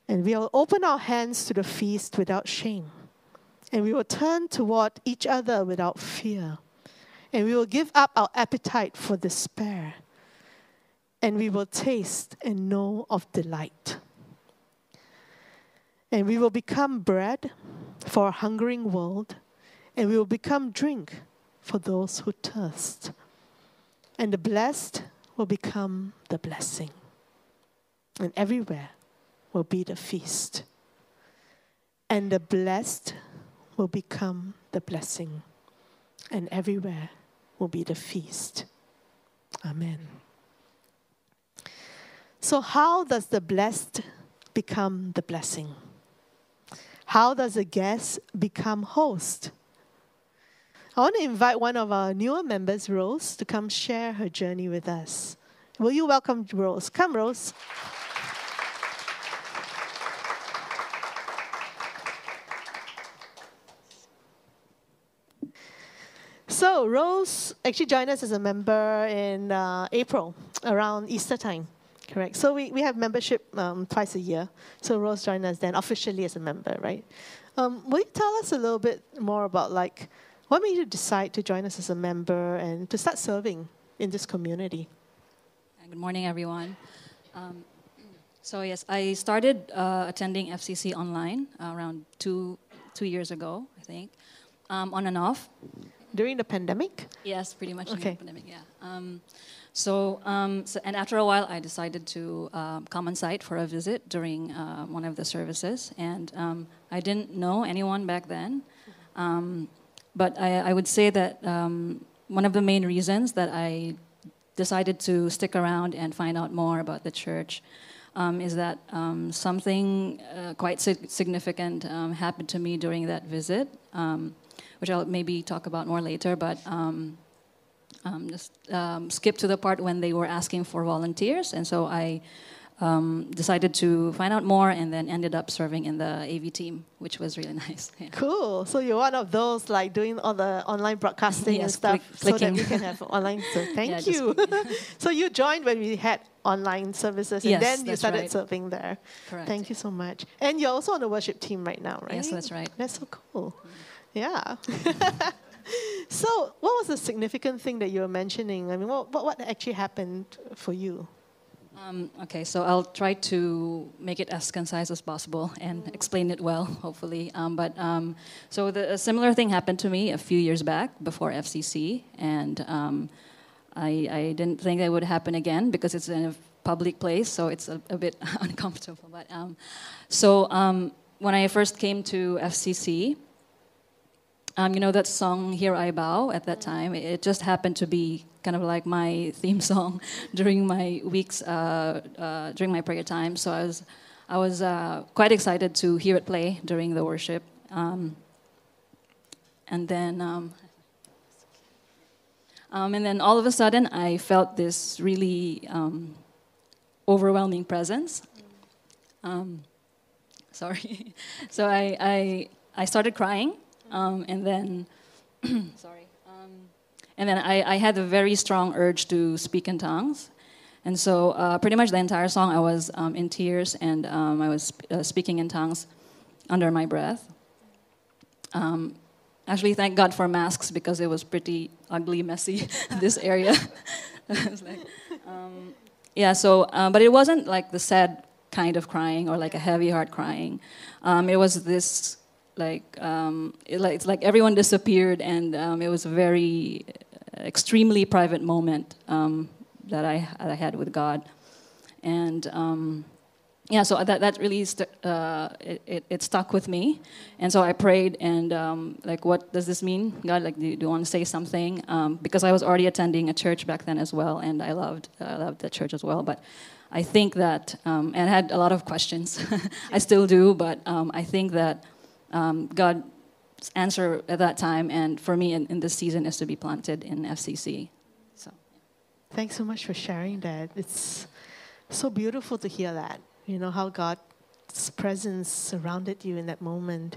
And we will open our hands to the feast without shame, and we will turn toward each other without fear, and we will give up our appetite for despair, and we will taste and know of delight. And we will become bread for a hungering world and we will become drink for those who thirst. And the blessed will become the blessing. And everywhere will be the feast. And the blessed will become the blessing. And everywhere will be the feast. Amen. So, how does the blessed become the blessing? How does a guest become host? I want to invite one of our newer members, Rose, to come share her journey with us. Will you welcome Rose? Come, Rose. So, Rose actually joined us as a member in uh, April, around Easter time. Correct. So, we, we have membership um, twice a year. So, Rose joined us then officially as a member, right? Um, will you tell us a little bit more about like what made you decide to join us as a member and to start serving in this community? Good morning, everyone. Um, So yes, I started uh, attending FCC online around two two years ago, I think, um, on and off. During the pandemic? Yes, pretty much during the pandemic. Yeah. Um, so, um, so, and after a while, I decided to um, come on site for a visit during uh, one of the services, and um, I didn't know anyone back then. But I, I would say that um, one of the main reasons that I decided to stick around and find out more about the church um, is that um, something uh, quite sig- significant um, happened to me during that visit, um, which I'll maybe talk about more later. But um, um, just skip to the part when they were asking for volunteers, and so I um, decided to find out more, and then ended up serving in the AV team, which was really nice. Yeah. Cool. So you're one of those like doing all the online broadcasting and stuff click- so that we can have online. So thank Yeah, you. so you joined when we had online services and Yes, then you started right. serving there. Correct. Thank you so much. And you're also on the worship team right now, right? Yes, that's right. That's so cool. Yeah. so what was the significant thing that you were mentioning? I mean, what, what, what actually happened for you? Um, okay, so I'll try to make it as concise as possible and explain it well, hopefully. Um, but um, so the, a similar thing happened to me a few years back before FCC, and um, I, I didn't think it would happen again because it's in a public place, so it's a, a bit uncomfortable. But um, so um, when I first came to FCC, um, you know that song "Here I Bow" at that time. It just happened to be kind of like my theme song during my weeks uh, uh, during my prayer time. So I was I was uh, quite excited to hear it play during the worship. Um, and then um, um, and then all of a sudden I felt this really um, overwhelming presence. Um, sorry. so I, I I started crying, um, and then sorry, um, and then I, I had a very strong urge to speak in tongues, and so uh, pretty much the entire song I was um, in tears and um, I was uh, speaking in tongues under my breath. Um, actually, thank God for masks because it was pretty ugly, messy this area. Like, um, yeah. So, but it wasn't like the sad kind of crying or like a heavy heart crying. It was this like um, it, like it's like everyone disappeared, and um, it was a very extremely private moment um, that I I had with God, and. Um, yeah, so that that really uh, it, it, it stuck with me, and so I prayed and um, like, what does this mean, God? Like, do you, do you want to say something? Um, because I was already attending a church back then as well, and I loved I loved the church as well. But I think that and I had a lot of questions. I still do, but I think that um, God's answer at that time and for me in, in this season is to be planted in FCC. So. Thanks so much for sharing that. It's so beautiful to hear that. You know, how God's presence surrounded you in that moment.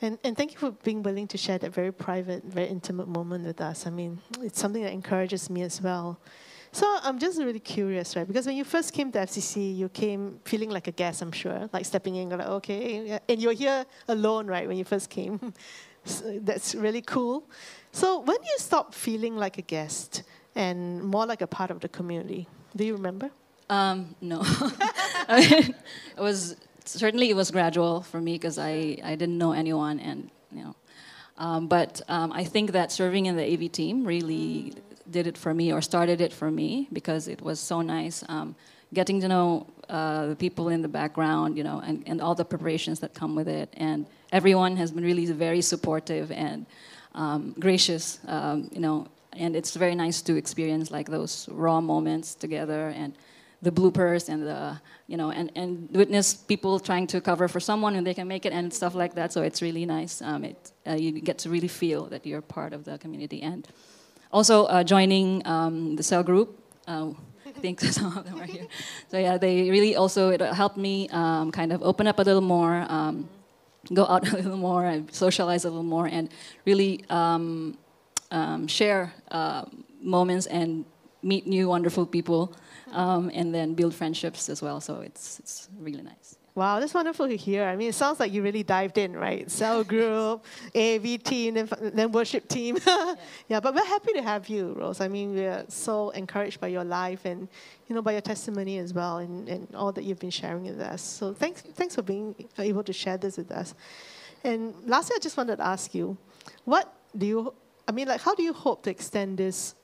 And, and thank you for being willing to share that very private, very intimate moment with us. I mean, it's something that encourages me as well. So I'm just really curious, right? Because when you first came to FCC, you came feeling like a guest, I'm sure, like stepping in, like, okay, and you're here alone, right, when you first came. So that's really cool. So when you stop feeling like a guest and more like a part of the community, do you remember? Um, no, I mean, it was certainly it was gradual for me because I, I didn't know anyone and you know, um, but um, I think that serving in the AV team really did it for me or started it for me because it was so nice um, getting to know uh, the people in the background, you know, and, and all the preparations that come with it, and everyone has been really very supportive and um, gracious, um, you know, and it's very nice to experience like those raw moments together and the bloopers and the you know and, and witness people trying to cover for someone and they can make it and stuff like that. So it's really nice. Um, it, uh, you get to really feel that you're part of the community. And also uh, joining um, the cell group uh, i think some of them are here so yeah they really also it helped me um, kind of open up a little more um, go out a little more and socialize a little more and really um, um, share uh, moments and meet new wonderful people um, and then build friendships as well. So it's, it's really nice. Wow, that's wonderful to hear. I mean, it sounds like you really dived in, right? Cell group, AV team, then, then worship team. yeah. but we're happy to have you, Rose. I mean, we're so encouraged by your life and, you know, by your testimony as well and, and all that you've been sharing with us. So thanks, thanks for being able to share this with us. And lastly, I just wanted to ask you, what do you, I mean, like, how do you hope to extend this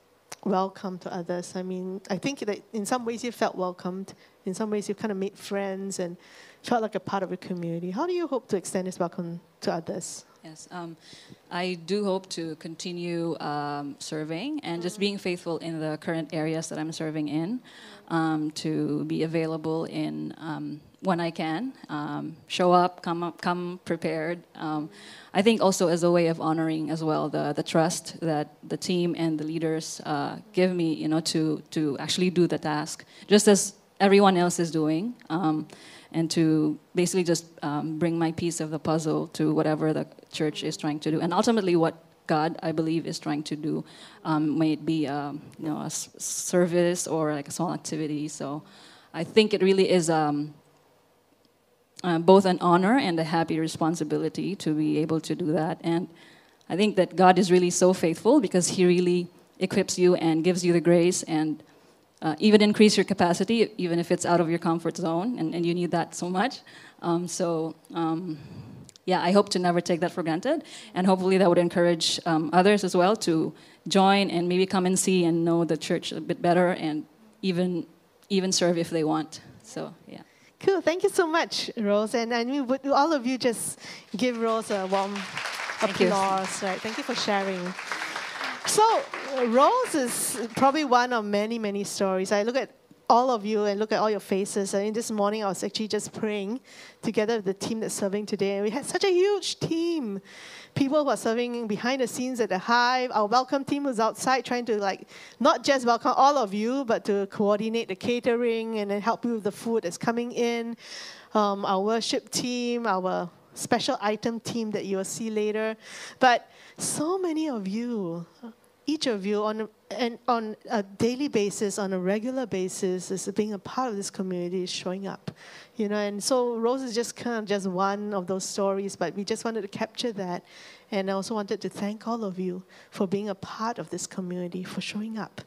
welcome to others? I mean, I think that in some ways you felt welcomed. In some ways, you've kind of made friends and felt like a part of a community. How do you hope to extend this welcome to others? Yes, um, I do hope to continue um, serving and just being faithful in the current areas that I'm serving in, um, to be available in um, when I can, um, show up, come up, come prepared. Um, I think also as a way of honoring as well the, the trust that the team and the leaders uh, give me, you know, to to actually do the task, just as everyone else is doing and to basically just um, bring my piece of the puzzle to whatever the church is trying to do, and ultimately what God, I believe, is trying to do. Um, may it be um, you know a service or like a small activity. So, I think it really is um, uh, both an honor and a happy responsibility to be able to do that. And I think that God is really so faithful because He really equips you and gives you the grace and uh, even increase your capacity, even if it's out of your comfort zone, and, and you need that so much. Um, so, um, yeah, I hope to never take that for granted, and hopefully that would encourage um, others as well to join and maybe come and see and know the church a bit better, and even even serve if they want. So, yeah. Cool. Thank you so much, Rose. And, and we would all of you just give Rose a warm applause. Right. Thank you for sharing. So, Rose is probably one of many, many stories. I look at all of you and look at all your faces. I mean, this morning I was actually just praying together with the team that's serving today, and we had such a huge team. People who are serving behind the scenes at the Hive, our welcome team who's outside trying to like not just welcome all of you, but to coordinate the catering and then help you with the food that's coming in. Um, our worship team, our special item team that you will see later. But so many of you, each of you on and on a daily basis, on a regular basis, is being a part of this community, is showing up. You know, and so Rose is just kind of just one of those stories, but we just wanted to capture that. And I also wanted to thank all of you for being a part of this community, for showing up,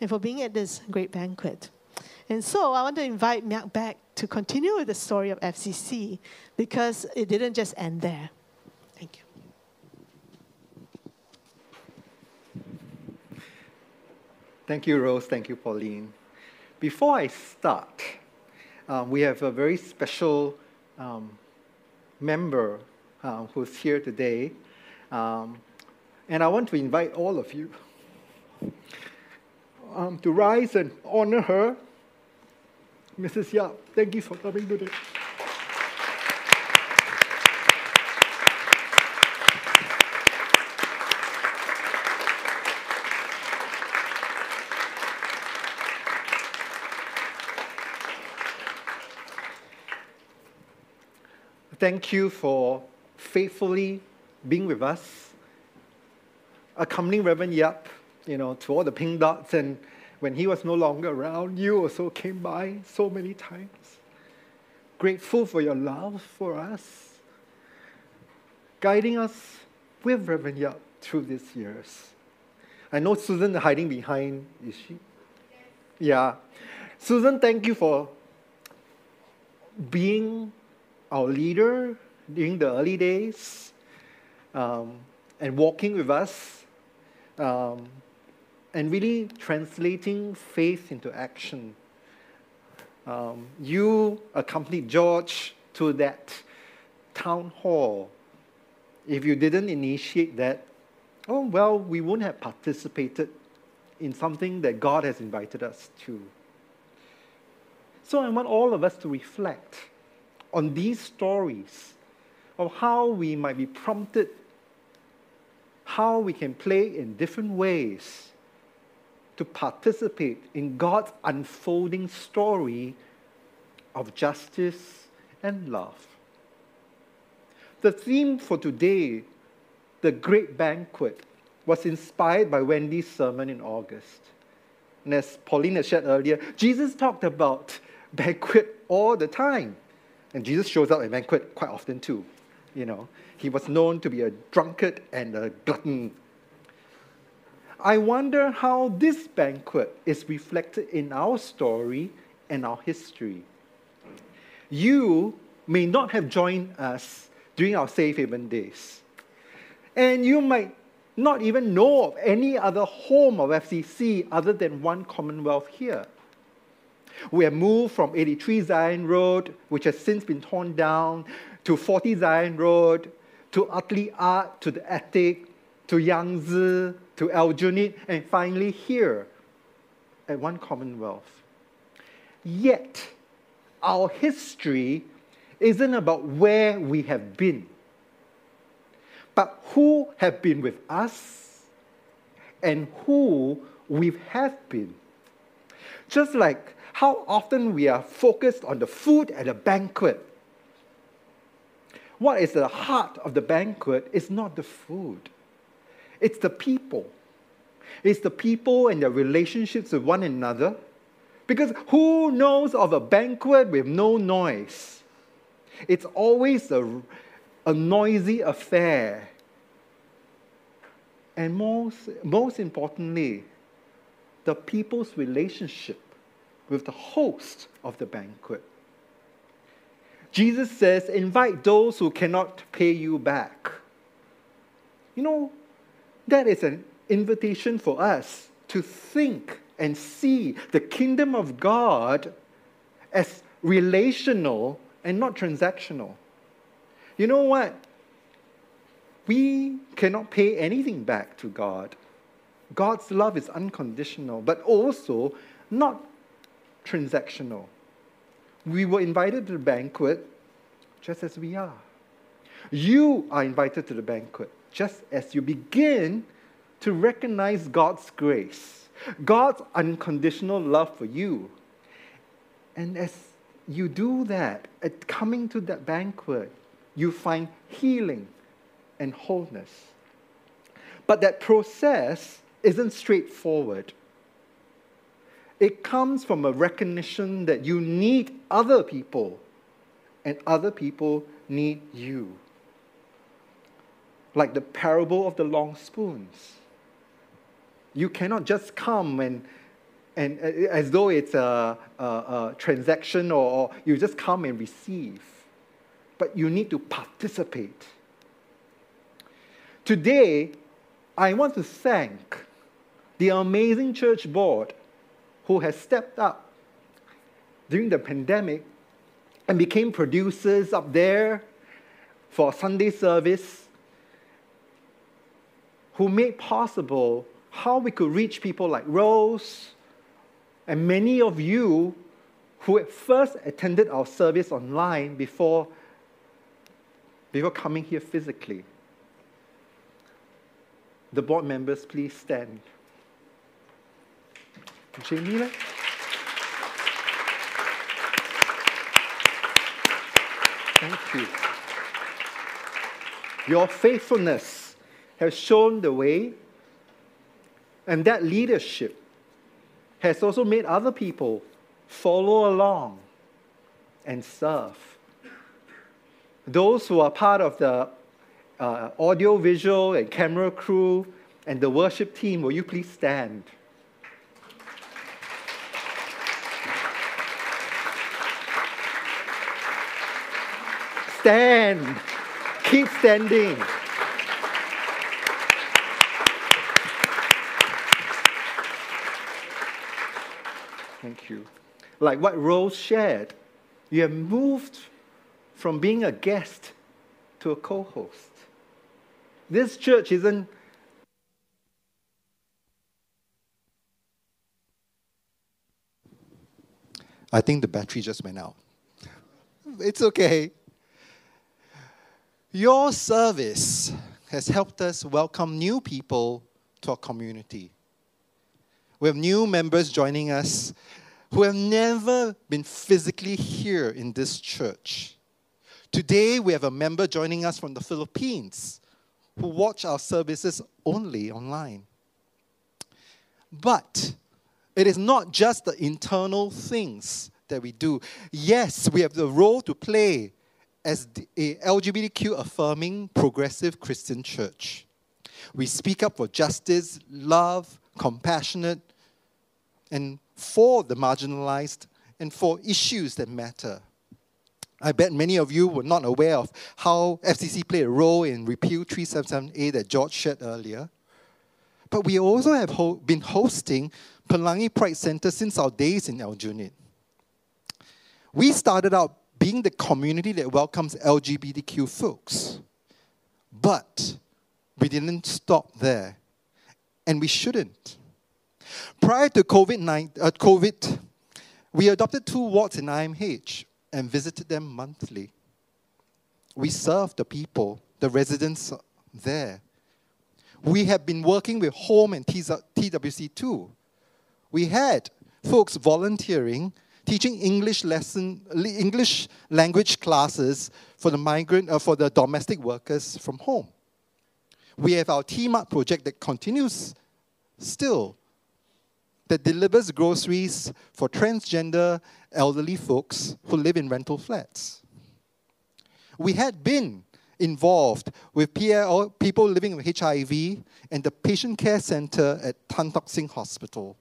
and for being at this great banquet. And so I want to invite Miak back to continue with the story of FCC because it didn't just end there. Thank you. Thank you, Rose. Thank you, Pauline. Before I start, um, we have a very special um, member uh, who's here today. Um, and I want to invite all of you um, to rise and honor her. Mrs. Yap, thank you for coming today. Thank you for faithfully being with us, accompanying Reverend Yap, you know, to all the pink dots. And when he was no longer around, you also came by so many times. Grateful for your love for us, guiding us with Reverend Yap through these years. I know Susan hiding behind, is she? Yeah. Susan, thank you for being our leader during the early days um, and walking with us um, and really translating faith into action. Um, you accompanied George to that town hall. If you didn't initiate that, oh, well, we wouldn't have participated in something that God has invited us to. So I want all of us to reflect on these stories of how we might be prompted, how we can play in different ways to participate in God's unfolding story of justice and love. The theme for today, the great banquet, was inspired by Wendy's sermon in August. And as Pauline had shared earlier, Jesus talked about banquet all the time And Jesus shows up at banquet quite often too. You know, he was known to be a drunkard and a glutton. I wonder how this banquet is reflected in our story and our history. You may not have joined us during our Safe Haven days. And you might not even know of any other home of FCC other than one Commonwealth here. We have moved from 83 Zion Road, which has since been torn down, to 40 Zion Road, to Utley Art, to the Attic, to Yangtze, to Aljunied, and finally here at One Commonwealth. Yet, our history isn't about where we have been, but who have been with us and who we have been. Just like how often we are focused on the food at a banquet. What is the heart of the banquet is not the food, it's the people. It's the people and their relationships with one another. Because who knows of a banquet with no noise? It's always a, a noisy affair. And most, most importantly, the people's relationship with the host of the banquet. Jesus says, invite those who cannot pay you back. You know, that is an invitation for us to think and see the kingdom of God as relational and not transactional. You know what? We cannot pay anything back to God. God's love is unconditional, but also not transactional. We were invited to the banquet just as we are. You are invited to the banquet just as you begin to recognize God's grace, God's unconditional love for you. And as you do that, at coming to that banquet, you find healing and wholeness. But that process isn't straightforward. It comes from a recognition that you need other people and other people need you. Like the parable of the long spoons. You cannot just come and, and uh, as though it's a, a, a transaction or, or you just come and receive. But you need to participate. Today, I want to thank the amazing church board who has stepped up during the pandemic and became producers up there for Sunday service, who made possible how we could reach people like Rose and many of you who at first attended our service online before, before coming here physically. The board members, please stand. Thank you. Your faithfulness has shown the way, and that leadership has also made other people follow along and serve. Those who are part of the uh, audio, visual, and camera crew and the worship team, will you please stand? Stand. Keep standing. Thank you. Like what Rose shared, you have moved from being a guest to a co host. This church isn't I think the battery just went out. It's okay. Your service has helped us welcome new people to our community. We have new members joining us who have never been physically here in this church. Today, we have a member joining us from the Philippines who watch our services only online. But it is not just the internal things that we do. Yes, we have the role to play as a LGBTQ affirming progressive Christian church. We speak up for justice, love, compassionate, and for the marginalized and for issues that matter. I bet many of you were not aware of how FCC played a role in Repeal 377A that George shared earlier. But we also have ho- been hosting Pelangi Pride Center since our days in Aljunied. We started out being the community that welcomes LGBTQ folks. But we didn't stop there. And we shouldn't. Prior to COVID, uh, COVID we adopted two wards in IMH and visited them monthly. We served the people, the residents there. We have been working with Home and TWC2. We had folks volunteering, teaching English lesson, English language classes for the migrant, uh, for the domestic workers from home. We have our T-Mart project that continues still, that delivers groceries for transgender elderly folks who live in rental flats. We had been involved with PL, people living with HIV and the patient care center at Tan Tock Seng Hospital.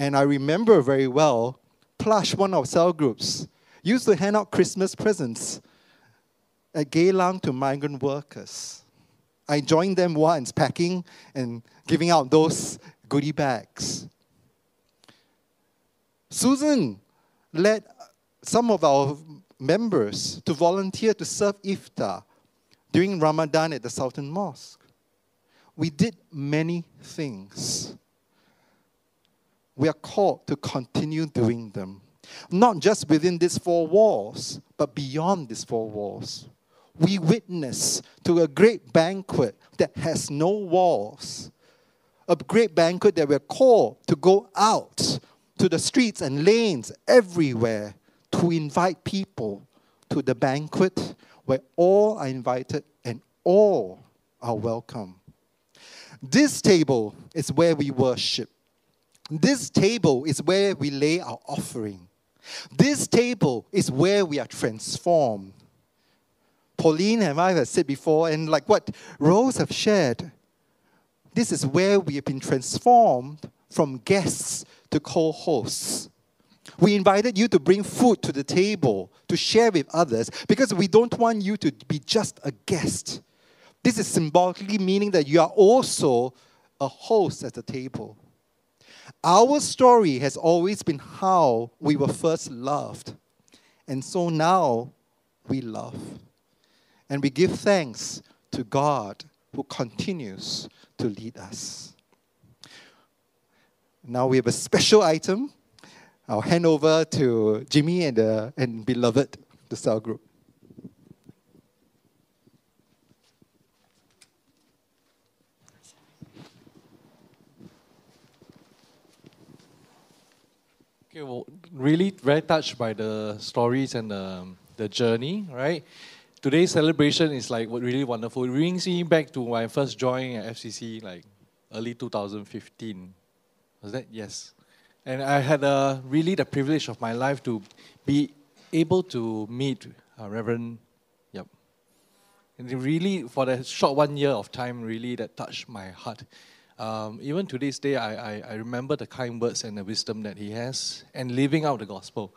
And I remember very well, Plush, one of our cell groups, used to hand out Christmas presents at Geylang to migrant workers. I joined them once, packing and giving out those goodie bags. Susan led some of our members to volunteer to serve iftar during Ramadan at the Sultan Mosque. We did many things. We are called to continue doing them, not just within these four walls, but beyond these four walls. We witness to a great banquet that has no walls, a great banquet that we're called to go out to the streets and lanes everywhere to invite people to the banquet where all are invited and all are welcome. This table is where we worship. This table is where we lay our offering. This table is where we are transformed. Pauline and I have said before, and like what Rose have shared, this is where we have been transformed from guests to co hosts. We invited you to bring food to the table to share with others because we don't want you to be just a guest. This is symbolically meaning that you are also a host at the table. Our story has always been how we were first loved. And so now we love. And we give thanks to God who continues to lead us. Now we have a special item. I'll hand over to Jimmy and, uh, and Beloved, the cell group. Okay, well, really very touched by the stories and the, the journey, right? Today's celebration is like really wonderful. It brings me back to when I first joined at FCC, like early 2015. Was that? Yes. And I had uh, really the privilege of my life to be able to meet uh, Reverend Yap. And really, for the short one year of time, really that touched my heart. Um, even to this day, I, I, I remember the kind words and the wisdom that he has and living out the gospel.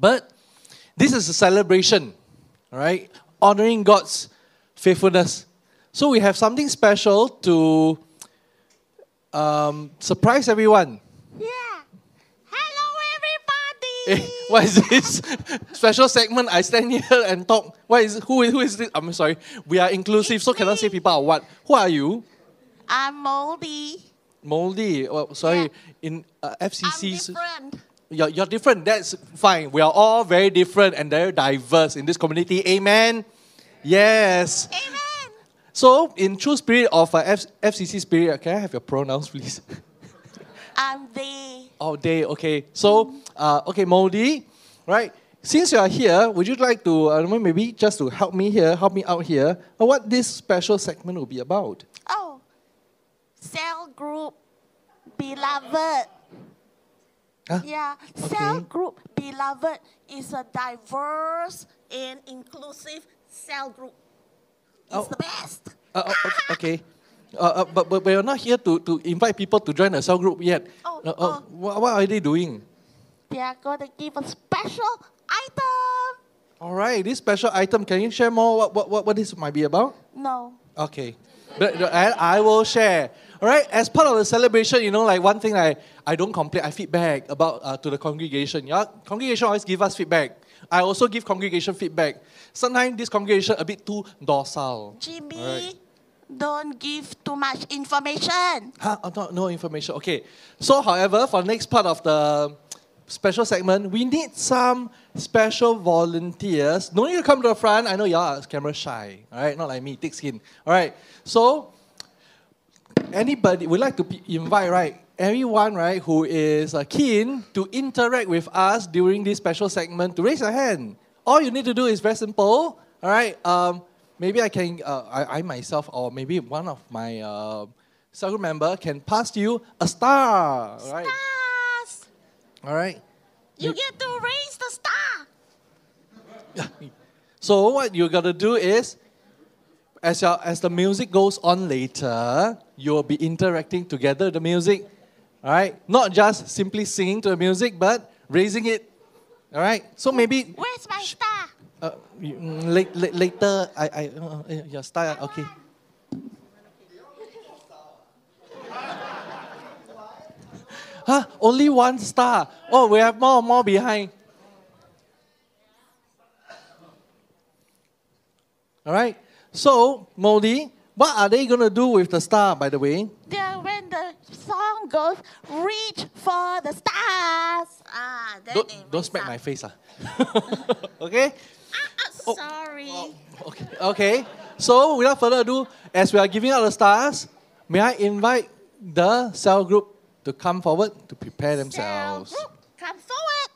But this is a celebration, right? Honoring God's faithfulness. So we have something special to um, surprise everyone. Yeah. Hello, everybody. Eh, what is this special segment? I stand here and talk. What is who is who is this? I'm sorry. We are inclusive, so cannot say people are what. Who are you? I'm Moldy. Moldy. Oh, sorry. Yeah. In uh, I'm FCC's, different. you're, you're different. That's fine. We are all very different and very diverse in this community. Amen. Yes. Amen. So, in true spirit of uh, F- FCC spirit, can I have your pronouns, please? I'm they. Oh, they. Okay. So, uh, okay, Moldy, right? Since you are here, would you like to uh, maybe just to help me here, help me out here, uh, what this special segment will be about? Oh, cell group, beloved. Huh? Yeah, cell Okay. group beloved is a diverse and inclusive cell group. It's Oh. the best. Uh, uh, okay. Uh, uh, but, but we're not here to, to invite people to join a cell group yet. Oh, Uh, uh, oh. What, what are they doing? They are going to give a special item. All right, this special item, can you share more what, what, what, what this might be about? No. Okay. But, but I, I will share. All right, as part of the celebration, you know, like one thing I, I don't complain, I feedback about uh, to the congregation. Yeah, congregation always give us feedback. I also give congregation feedback. Sometimes this congregation a bit too docile. Jimmy, Alright. don't give too much information. Huh? Oh, no, no information. Okay. So, however, for the next part of the special segment, we need some special volunteers. No need to come to the front. I know y'all are camera shy. All right, not like me, thick skin. All right. So, anybody would like to invite, right? Everyone, right, who is uh, keen to interact with us during this special segment to raise a hand. All you need to do is very simple. All right. Um, maybe I can, uh, I, I myself, or maybe one of my uh, cell group member can pass you a star. All right. Stars. All right. You get to raise the star. So what you gotta do is, as your, as the music goes on later, you'll be interacting together with the music. All right, not just simply singing to the music, but raising it. All right. So maybe Where's my star? uh, mm, late, late, later, I, I, uh, uh, your style. Okay. Huh? Only one star. Oh, we have more, more behind. All right. So, Modi, what are they going to do with the star, by the way? Yeah, when the song goes, reach for the stars. Ah, then Don't, don't smack up. my face. Ah. okay? Ah, sorry. Okay. Okay. So, without further ado, as we are giving out the stars, may I invite the cell group to come forward to prepare themselves? Cell group, come forward.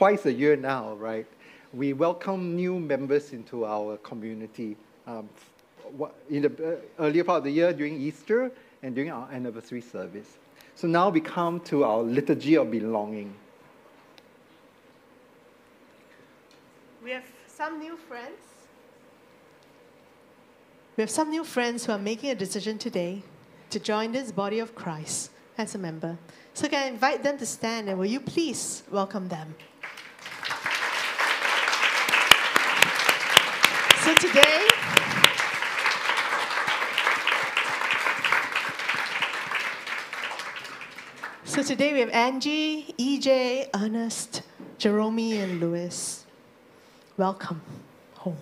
Twice a year now, right, we welcome new members into our community. Um, what- in the uh, earlier part of the year during Easter and during our anniversary service. So now we come to our liturgy of belonging. We have some new friends. We have some new friends who are making a decision today to join this body of Christ as a member. So can I invite them to stand and will you please welcome them? So today, so today we have Angie, EJ, Ernest, Jerome, and Louis. Welcome home.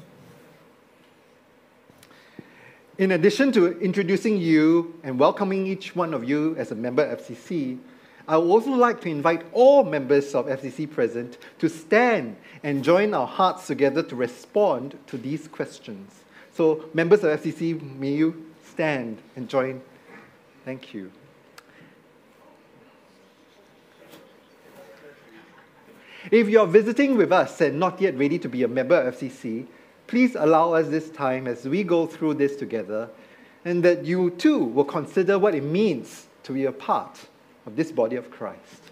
In addition to introducing you and welcoming each one of you as a member of FCC, I would also like to invite all members of FCC present to stand and join our hearts together to respond to these questions. So, members of FCC, may you stand and join. Thank you. If you're visiting with us and not yet ready to be a member of FCC, please allow us this time as we go through this together, and that you too will consider what it means to be a part of this body of Christ.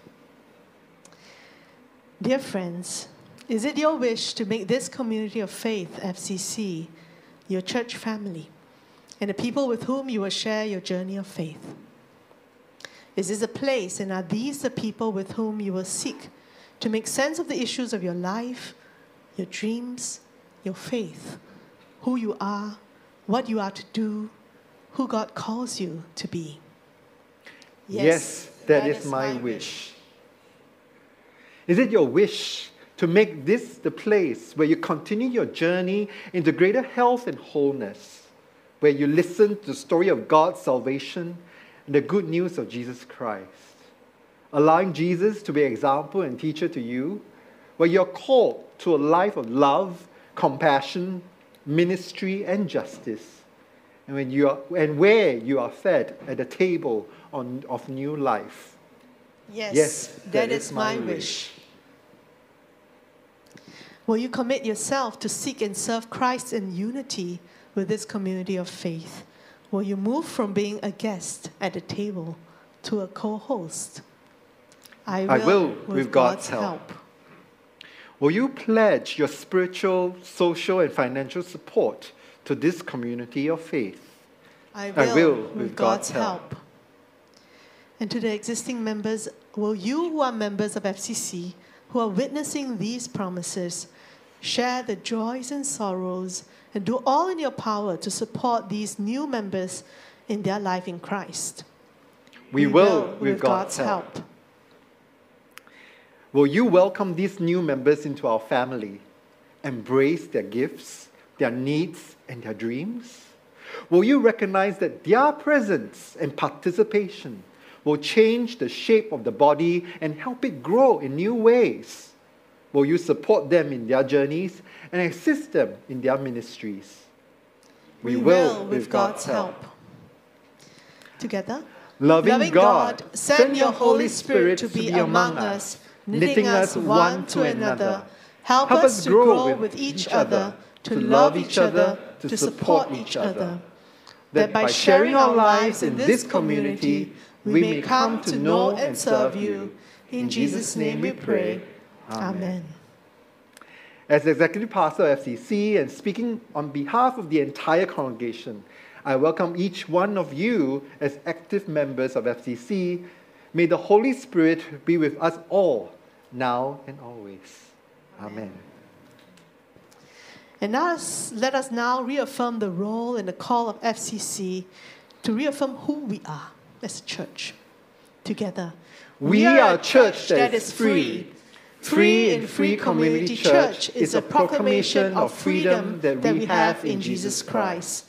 Dear friends, is it your wish to make this community of faith, FCC, your church family, and the people with whom you will share your journey of faith? Is this a place, and are these the people with whom you will seek to make sense of the issues of your life, your dreams, your faith, who you are, what you are to do, who God calls you to be? Yes, that is my wish. Is it your wish to make this the place where you continue your journey into greater health and wholeness, where you listen to the story of God's salvation and the good news of Jesus Christ, allowing Jesus to be example and teacher to you, where you're called to a life of love, compassion, ministry, and justice, and, when you are, and where you are fed at the table on, of new life. Yes, Yes, that that is is my wish. Will you commit yourself to seek and serve Christ in unity with this community of faith? Will you move from being a guest at the table to a co host? I will, I will, with God's help. Will you pledge your spiritual, social, and financial support to this community of faith? I I will, will, with, with God's God's help. help. And to the existing members, will you, who are members of FCC, who are witnessing these promises, share the joys and sorrows and do all in your power to support these new members in their life in Christ? We, will, with God's help. Will you welcome these new members into our family, embrace their gifts, their needs, and their dreams? Will you recognize that their presence and participation will change the shape of the body and help it grow in new ways? Will you support them in their journeys and assist them in their ministries? We, will, with God's help. Together, Loving, God, send your Holy Spirit to be among us, knitting us one to another. Help us to grow with each other, to love each other, to support each other. That by sharing our lives in this community, we may come to know and serve you. In Jesus' name we pray. Amen. As Executive Pastor of FCC and speaking on behalf of the entire congregation, I welcome each one of you as active members of FCC. May the Holy Spirit be with us all, now and always. Amen. And now us- let us now reaffirm the role and the call of FCC to reaffirm who we are as a church together. We are a church that is free. Free in Free Community Church is a proclamation of freedom that we have in Jesus Christ.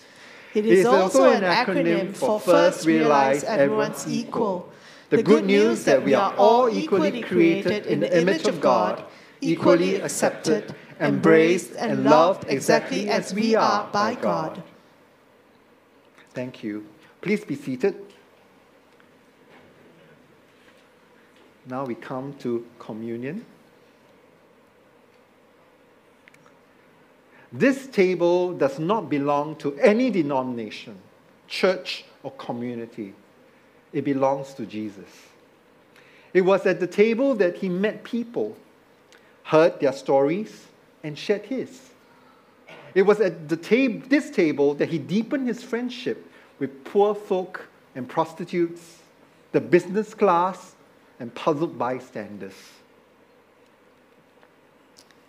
It is also an acronym for First Realize Everyone's Equal. The good news that we are all equally created in the image of God, equally accepted, embraced, and loved exactly as we are by God. Thank you. Please be seated. Now we come to communion. This table does not belong to any denomination, church, or community. It belongs to Jesus. It was at the table that he met people, heard their stories, and shared his. It was at the tab- this table that he deepened his friendship with poor folk and prostitutes, the business class, and puzzled bystanders.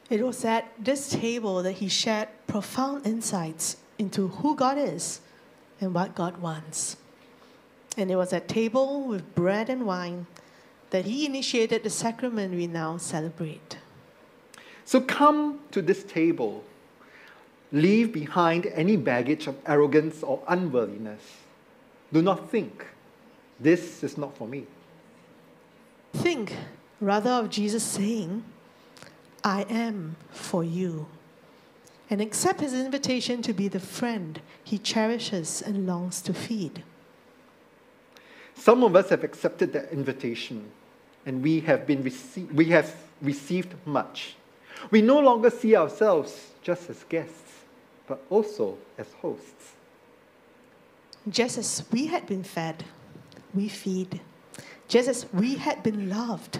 It was at this table that he shared profound insights into who God is and what God wants. And it was at table with bread and wine that he initiated the sacrament we now celebrate. So come to this table. Leave behind any baggage of arrogance or unworthiness. Do not think, this is not for me. Think rather of Jesus saying, I am for you. And accept his invitation to be the friend he cherishes and longs to feed. Some of us have accepted that invitation, and we have, been rece- we have received much. We no longer see ourselves just as guests, but also as hosts. Just as we had been fed, we feed. Just as we had been loved,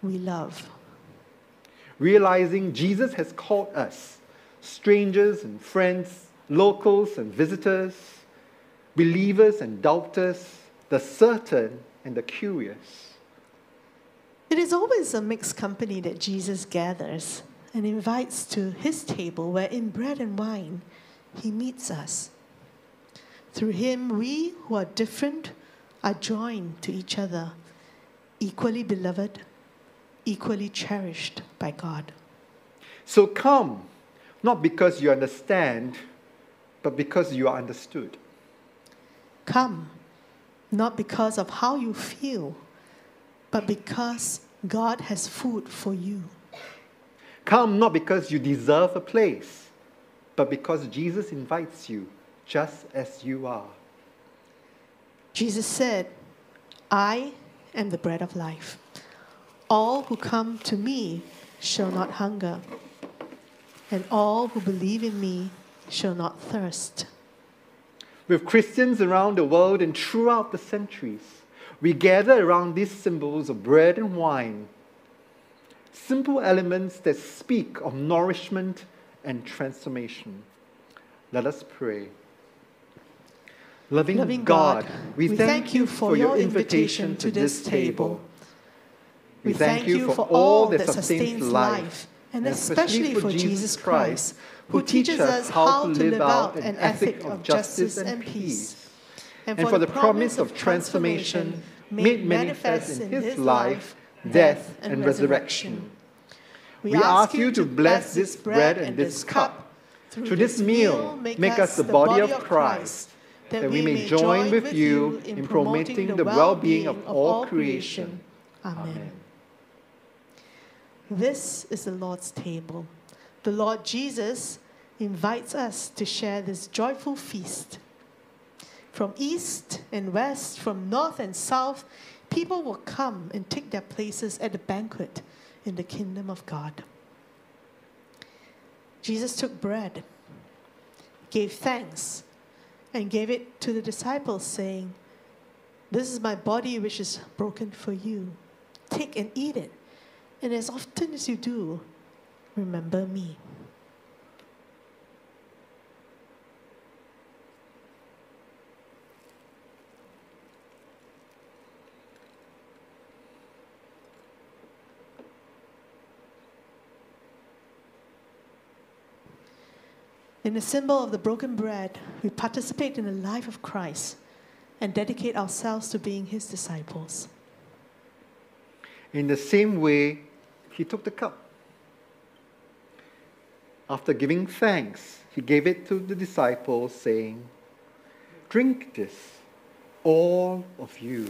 we love. Realizing Jesus has called us, strangers and friends, locals and visitors, believers and doubters, the certain and the curious. It is always a mixed company that Jesus gathers and invites to his table, where in bread and wine he meets us. Through him, we who are different are joined to each other, equally beloved, equally cherished by God. So come, not because you understand, but because you are understood. Come, not because of how you feel, but because God has food for you. Come not because you deserve a place, but because Jesus invites you just as you are. Jesus said, I am the bread of life. All who come to me shall not hunger, and all who believe in me shall not thirst. With Christians around the world and throughout the centuries, we gather around these symbols of bread and wine, simple elements that speak of nourishment and transformation. Let us pray. Loving, Loving God, God, we, thank you for your invitation to this table. We thank you for all that sustains life, and especially for Jesus Christ, who teaches us how to live out an ethic of justice and peace, and for the promise of transformation made manifest in his life, death, and resurrection. We ask you to bless this bread and this cup. Through this meal, make us the body of Christ, that we may join with you in promoting the well being of all creation. Amen. This is the Lord's table. The Lord Jesus invites us to share this joyful feast. From east and west, from north and south, people will come and take their places at the banquet in the kingdom of God. Jesus took bread, gave thanks, and gave it to the disciples, saying, This is my body which is broken for you. Take and eat it. And as often as you do, remember me. In the symbol of the broken bread, we participate in the life of Christ and dedicate ourselves to being his disciples. In the same way, he took the cup. After giving thanks, he gave it to the disciples, saying, Drink this, all of you.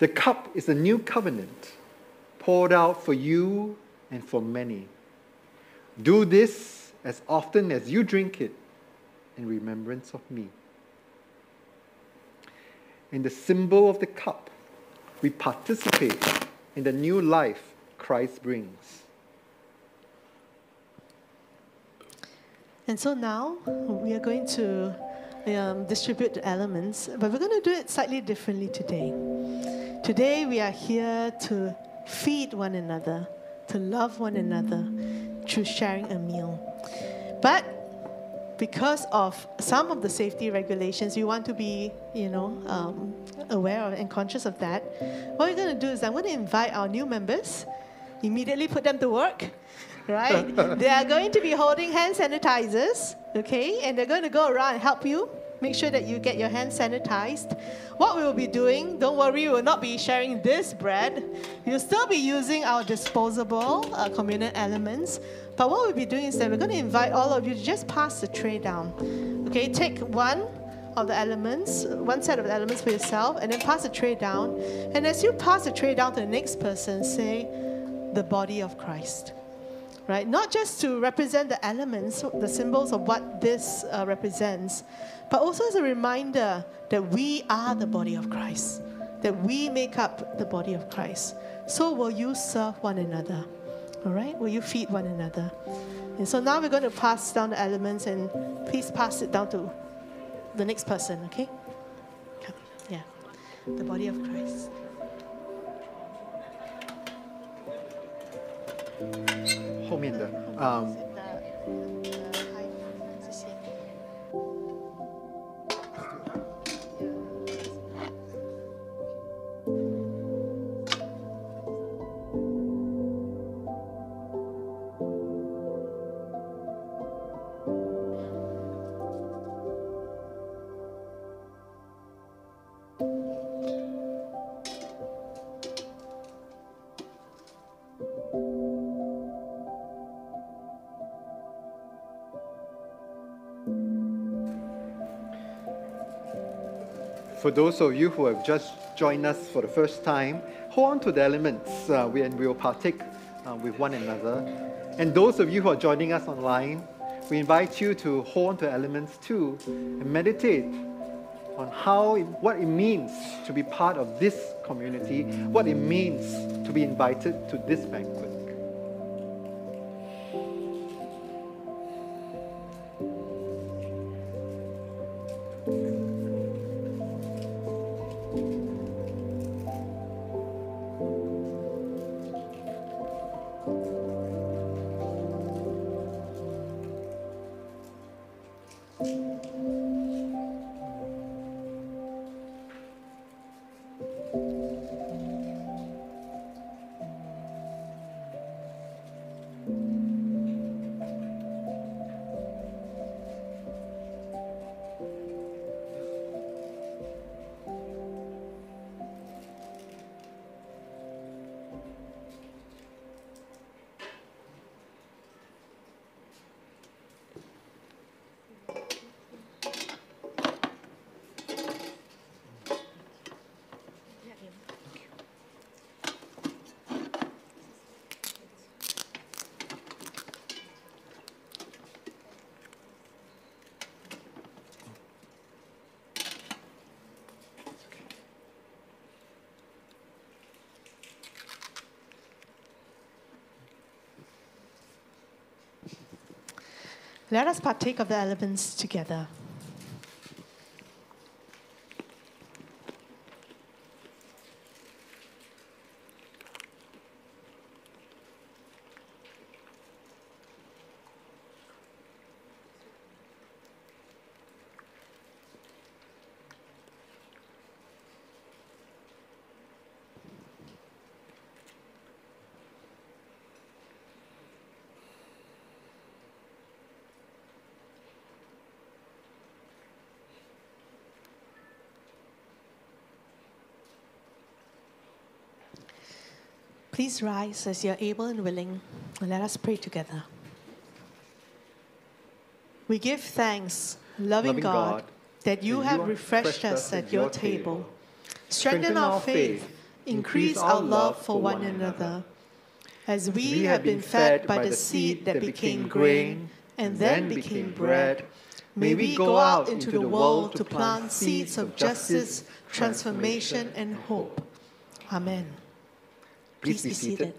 The cup is a new covenant poured out for you and for many. Do this as often as you drink it in remembrance of me. In the symbol of the cup, we participate in the new life Christ brings. And so now we are going to um, distribute the elements, but we're going to do it slightly differently today. Today we are here to feed one another, to love one another through sharing a meal. But because of some of the safety regulations, we want to be, you know, um, aware of and conscious of that. What we're going to do is I'm going to invite our new members, immediately put them to work, right? they are going to be holding hand sanitizers, okay, and they're going to go around and help you. Make sure that you get your hands sanitized. What we will be doing, don't worry, we will not be sharing this bread. We'll still be using our disposable uh, communal elements. But what we'll be doing is that we're going to invite all of you to just pass the tray down. Okay, take one of the elements, one set of the elements for yourself, and then pass the tray down. And as you pass the tray down to the next person, say, the body of Christ. Right? Not just to represent the elements, the symbols of what this uh, represents, but also as a reminder that we are the body of Christ, that we make up the body of Christ. So will you serve one another. All right? Will you feed one another? And so now we're going to pass down the elements, and please pass it down to the next person, okay? Come. Yeah. The body of Christ. 后 For those of you who have just joined us for the first time, hold on to the elements uh, and we will partake uh, with one another. And those of you who are joining us online, we invite you to hold on to elements too and meditate on how it, what it means to be part of this community, what it means to be invited to this banquet. Let us partake of the elements together. Please rise as you're able and willing, and let us pray together. We give thanks, loving, Loving God, God, that you have refreshed us at your table. Strengthen our faith, increase our love for one another. As we have been fed by the seed that became grain and then became bread, may we go out into the world to plant seeds of justice, transformation, and hope. Amen. Please, Please be, seated. seated.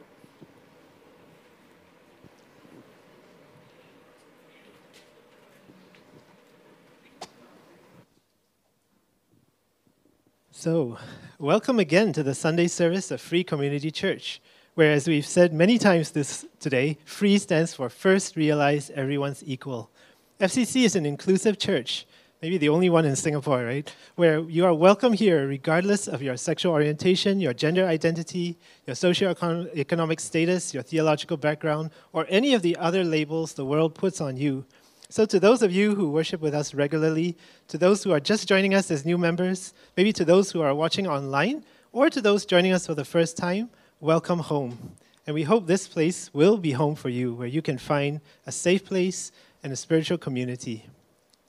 So, welcome again to the Sunday service of Free Community Church, where, as we've said many times this today, free stands for first realize everyone's equal. FCC is an inclusive church maybe the only one in Singapore, right? Where you are welcome here regardless of your sexual orientation, your gender identity, your socioeconomic status, your theological background, or any of the other labels the world puts on you. So, to those of you who worship with us regularly, to those who are just joining us as new members, maybe to those who are watching online, or to those joining us for the first time, welcome home. And we hope this place will be home for you, where you can find a safe place and a spiritual community.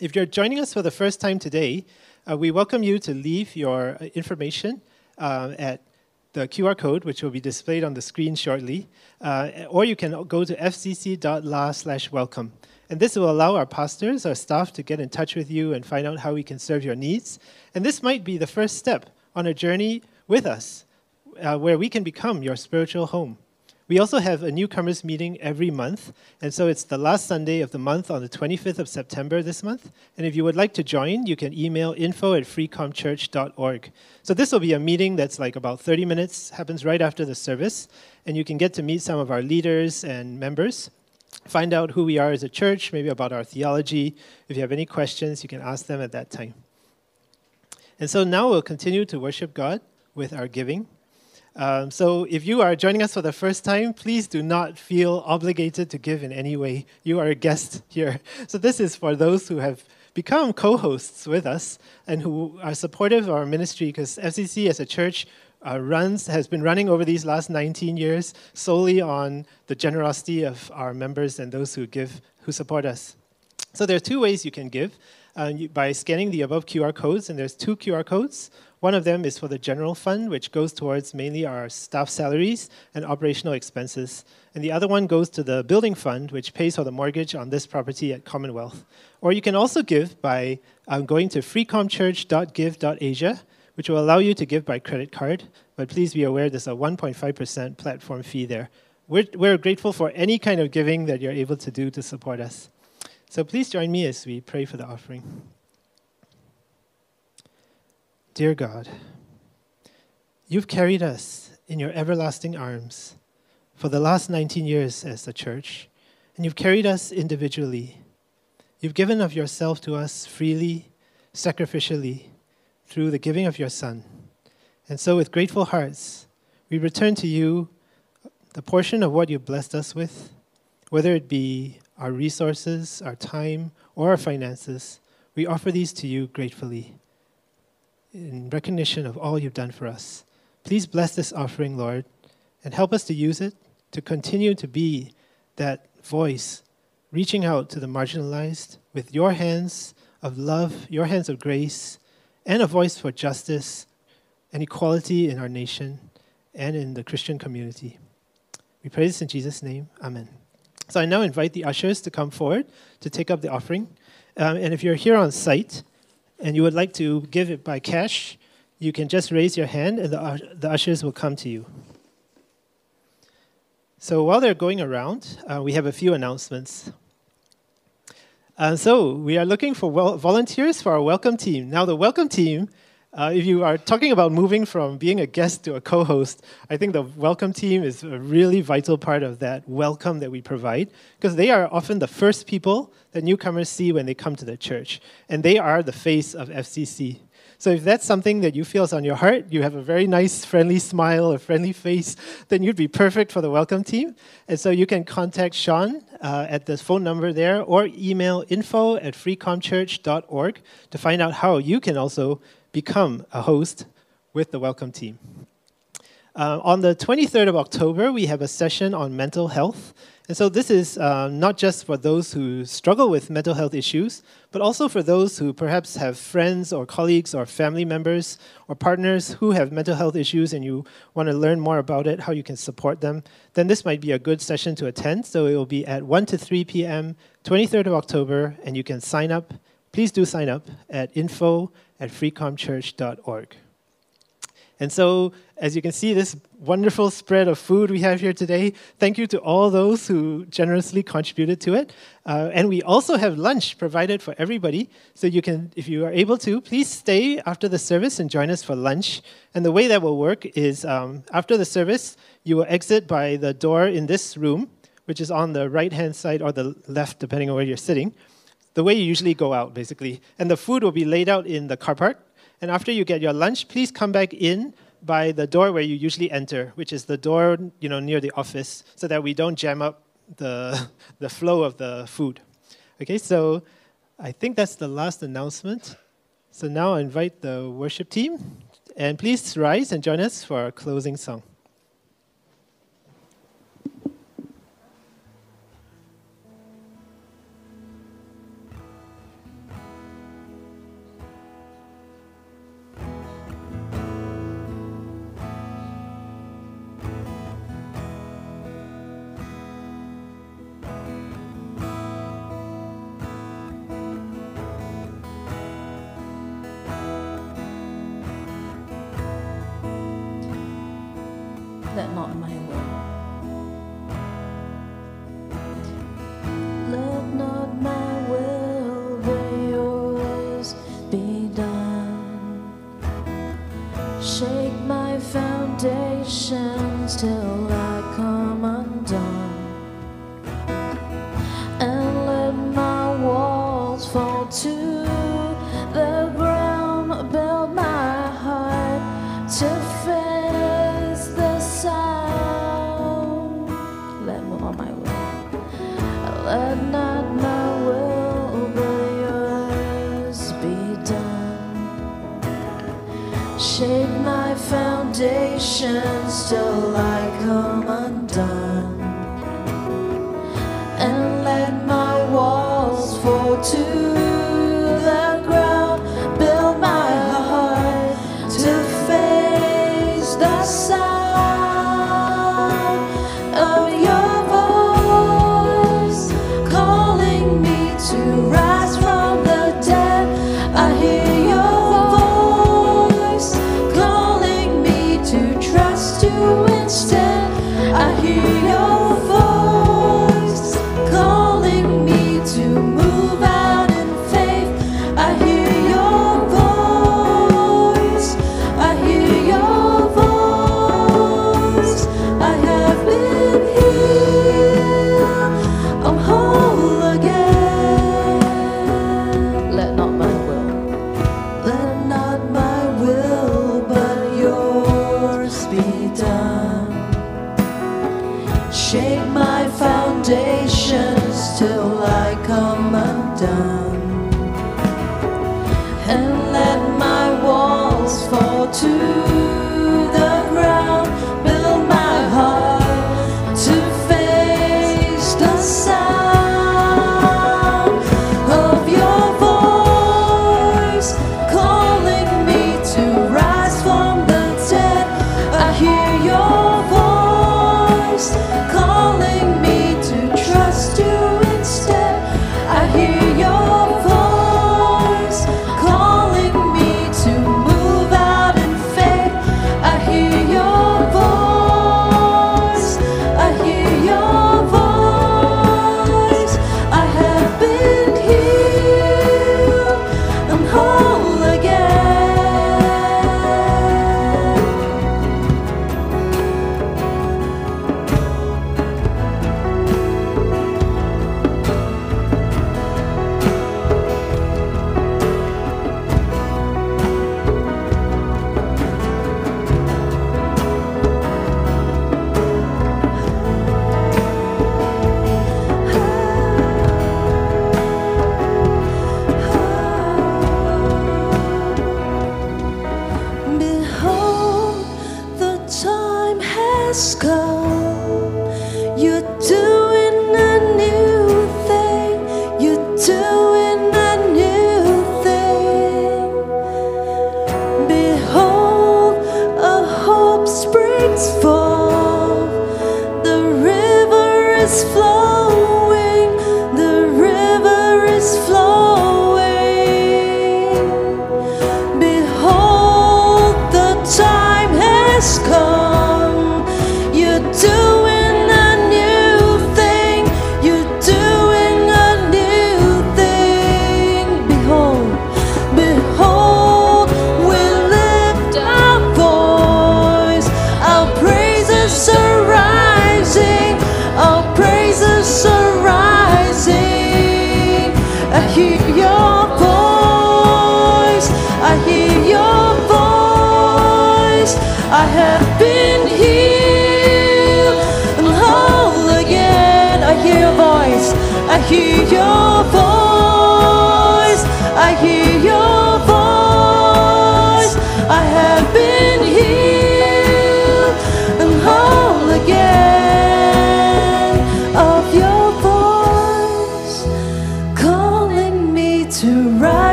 If you're joining us for the first time today, uh, we welcome you to leave your uh, information uh, at the QR code, which will be displayed on the screen shortly, uh, or you can go to fcc.la slash welcome. And this will allow our pastors, our staff to get in touch with you and find out how we can serve your needs. And this might be the first step on a journey with us uh, where we can become your spiritual home. We also have a newcomers meeting every month, and so it's the last Sunday of the month on the 25th of September this month. And if you would like to join, you can email info at freecomchurch.org. So this will be a meeting that's like about 30 minutes, happens right after the service, and you can get to meet some of our leaders and members find out who we are as a church, maybe about our theology. If you have any questions, you can ask them at that time. And so now we'll continue to worship God with our giving. Um, so if you are joining us for the first time, please do not feel obligated to give in any way. You are a guest here. So this is for those who have become co-hosts with us and who are supportive of our ministry because FCC as a church uh, runs has been running over these last 19 years solely on the generosity of our members and those who give who support us. So there are two ways you can give uh, you, by scanning the above QR codes, and there's two QR codes. One of them is for the general fund, which goes towards mainly our staff salaries and operational expenses. And the other one goes to the building fund, which pays for the mortgage on this property at Commonwealth. Or you can also give by um, going to freecomchurch.give.asia which will allow you to give by credit card. But please be aware there's a 1.5% platform fee there. We're, we're grateful for any kind of giving that you're able to do to support us. So please join me as we pray for the offering. Dear God, you've carried us in your everlasting arms for the last 19 years as a church, and you've carried us individually. You've given of yourself to us freely, sacrificially, through the giving of your Son. And so, with grateful hearts, we return to you the portion of what you blessed us with, whether it be our resources, our time, or our finances. We offer these to you gratefully in recognition of all you've done for us. Please bless this offering, Lord, and help us to use it to continue to be that voice reaching out to the marginalized with your hands of love, your hands of grace, and a voice for justice and equality in our nation and in the Christian community. We pray this in Jesus' name. Amen. So I now invite the ushers to come forward to take up the offering. Um, and if you're here on site and you would like to give it by cash, you can just raise your hand and the, the ushers will come to you. So while they're going around, uh, we have a few announcements. Uh, so we are looking for volunteers for our welcome team. Now, the welcome team, uh, if you are talking about moving from being a guest to a co-host, I think the welcome team is a really vital part of that welcome that we provide because they are often the first people that newcomers see when they come to the church, and they are the face of FCC. So if that's something that you feel is on your heart, you have a very nice, friendly smile, a friendly face, then you'd be perfect for the welcome team. And so you can contact Sean uh, at the phone number there or email info at freecomchurch.org to find out how you can also become a host with the welcome team. Uh, on the 23rd of October, we have a session on mental health. And so this is uh, not just for those who struggle with mental health issues, but also for those who perhaps have friends or colleagues or family members or partners who have mental health issues and you want to learn more about it, how you can support them, then this might be a good session to attend. So it will be at 1 to 3 p.m., 23rd of October, and you can sign up. Please do sign up at info at freecomchurch.org. And so, as you can see, this wonderful spread of food we have here today, thank you to all those who generously contributed to it. Uh, and we also have lunch provided for everybody. So, you can, if you are able to, please stay after the service and join us for lunch. And the way that will work is um, after the service, you will exit by the door in this room, which is on the right hand side or the left, depending on where you're sitting. The way you usually go out, basically. And the food will be laid out in the car park. And after you get your lunch, please come back in by the door where you usually enter, which is the door you know near the office, so that we don't jam up the the flow of the food. Okay, so I think that's the last announcement. So now I invite the worship team, and please rise and join us for our closing song. Foundations not my will, but yours be done. Shake my foundations till I come undone.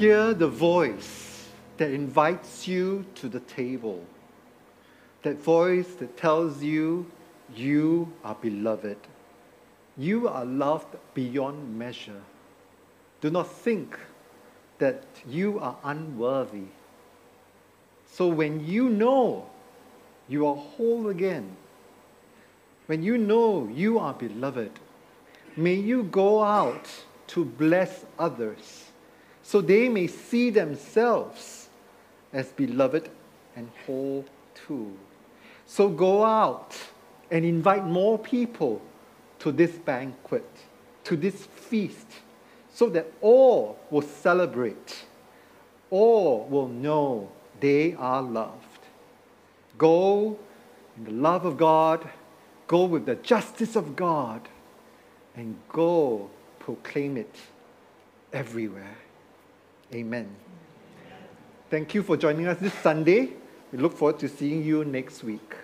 Hear the voice that invites you to the table. That voice that tells you you are beloved. You are loved beyond measure. Do not think that you are unworthy. So when you know you are whole again, when you know you are beloved, may you go out to bless others so they may see themselves as beloved and whole too. So go out and invite more people to this banquet, to this feast, so that all will celebrate, all will know they are loved. Go in the love of God, go with the justice of God, and go proclaim it everywhere. Amen. Thank you for joining us this Sunday. We look forward to seeing you next week.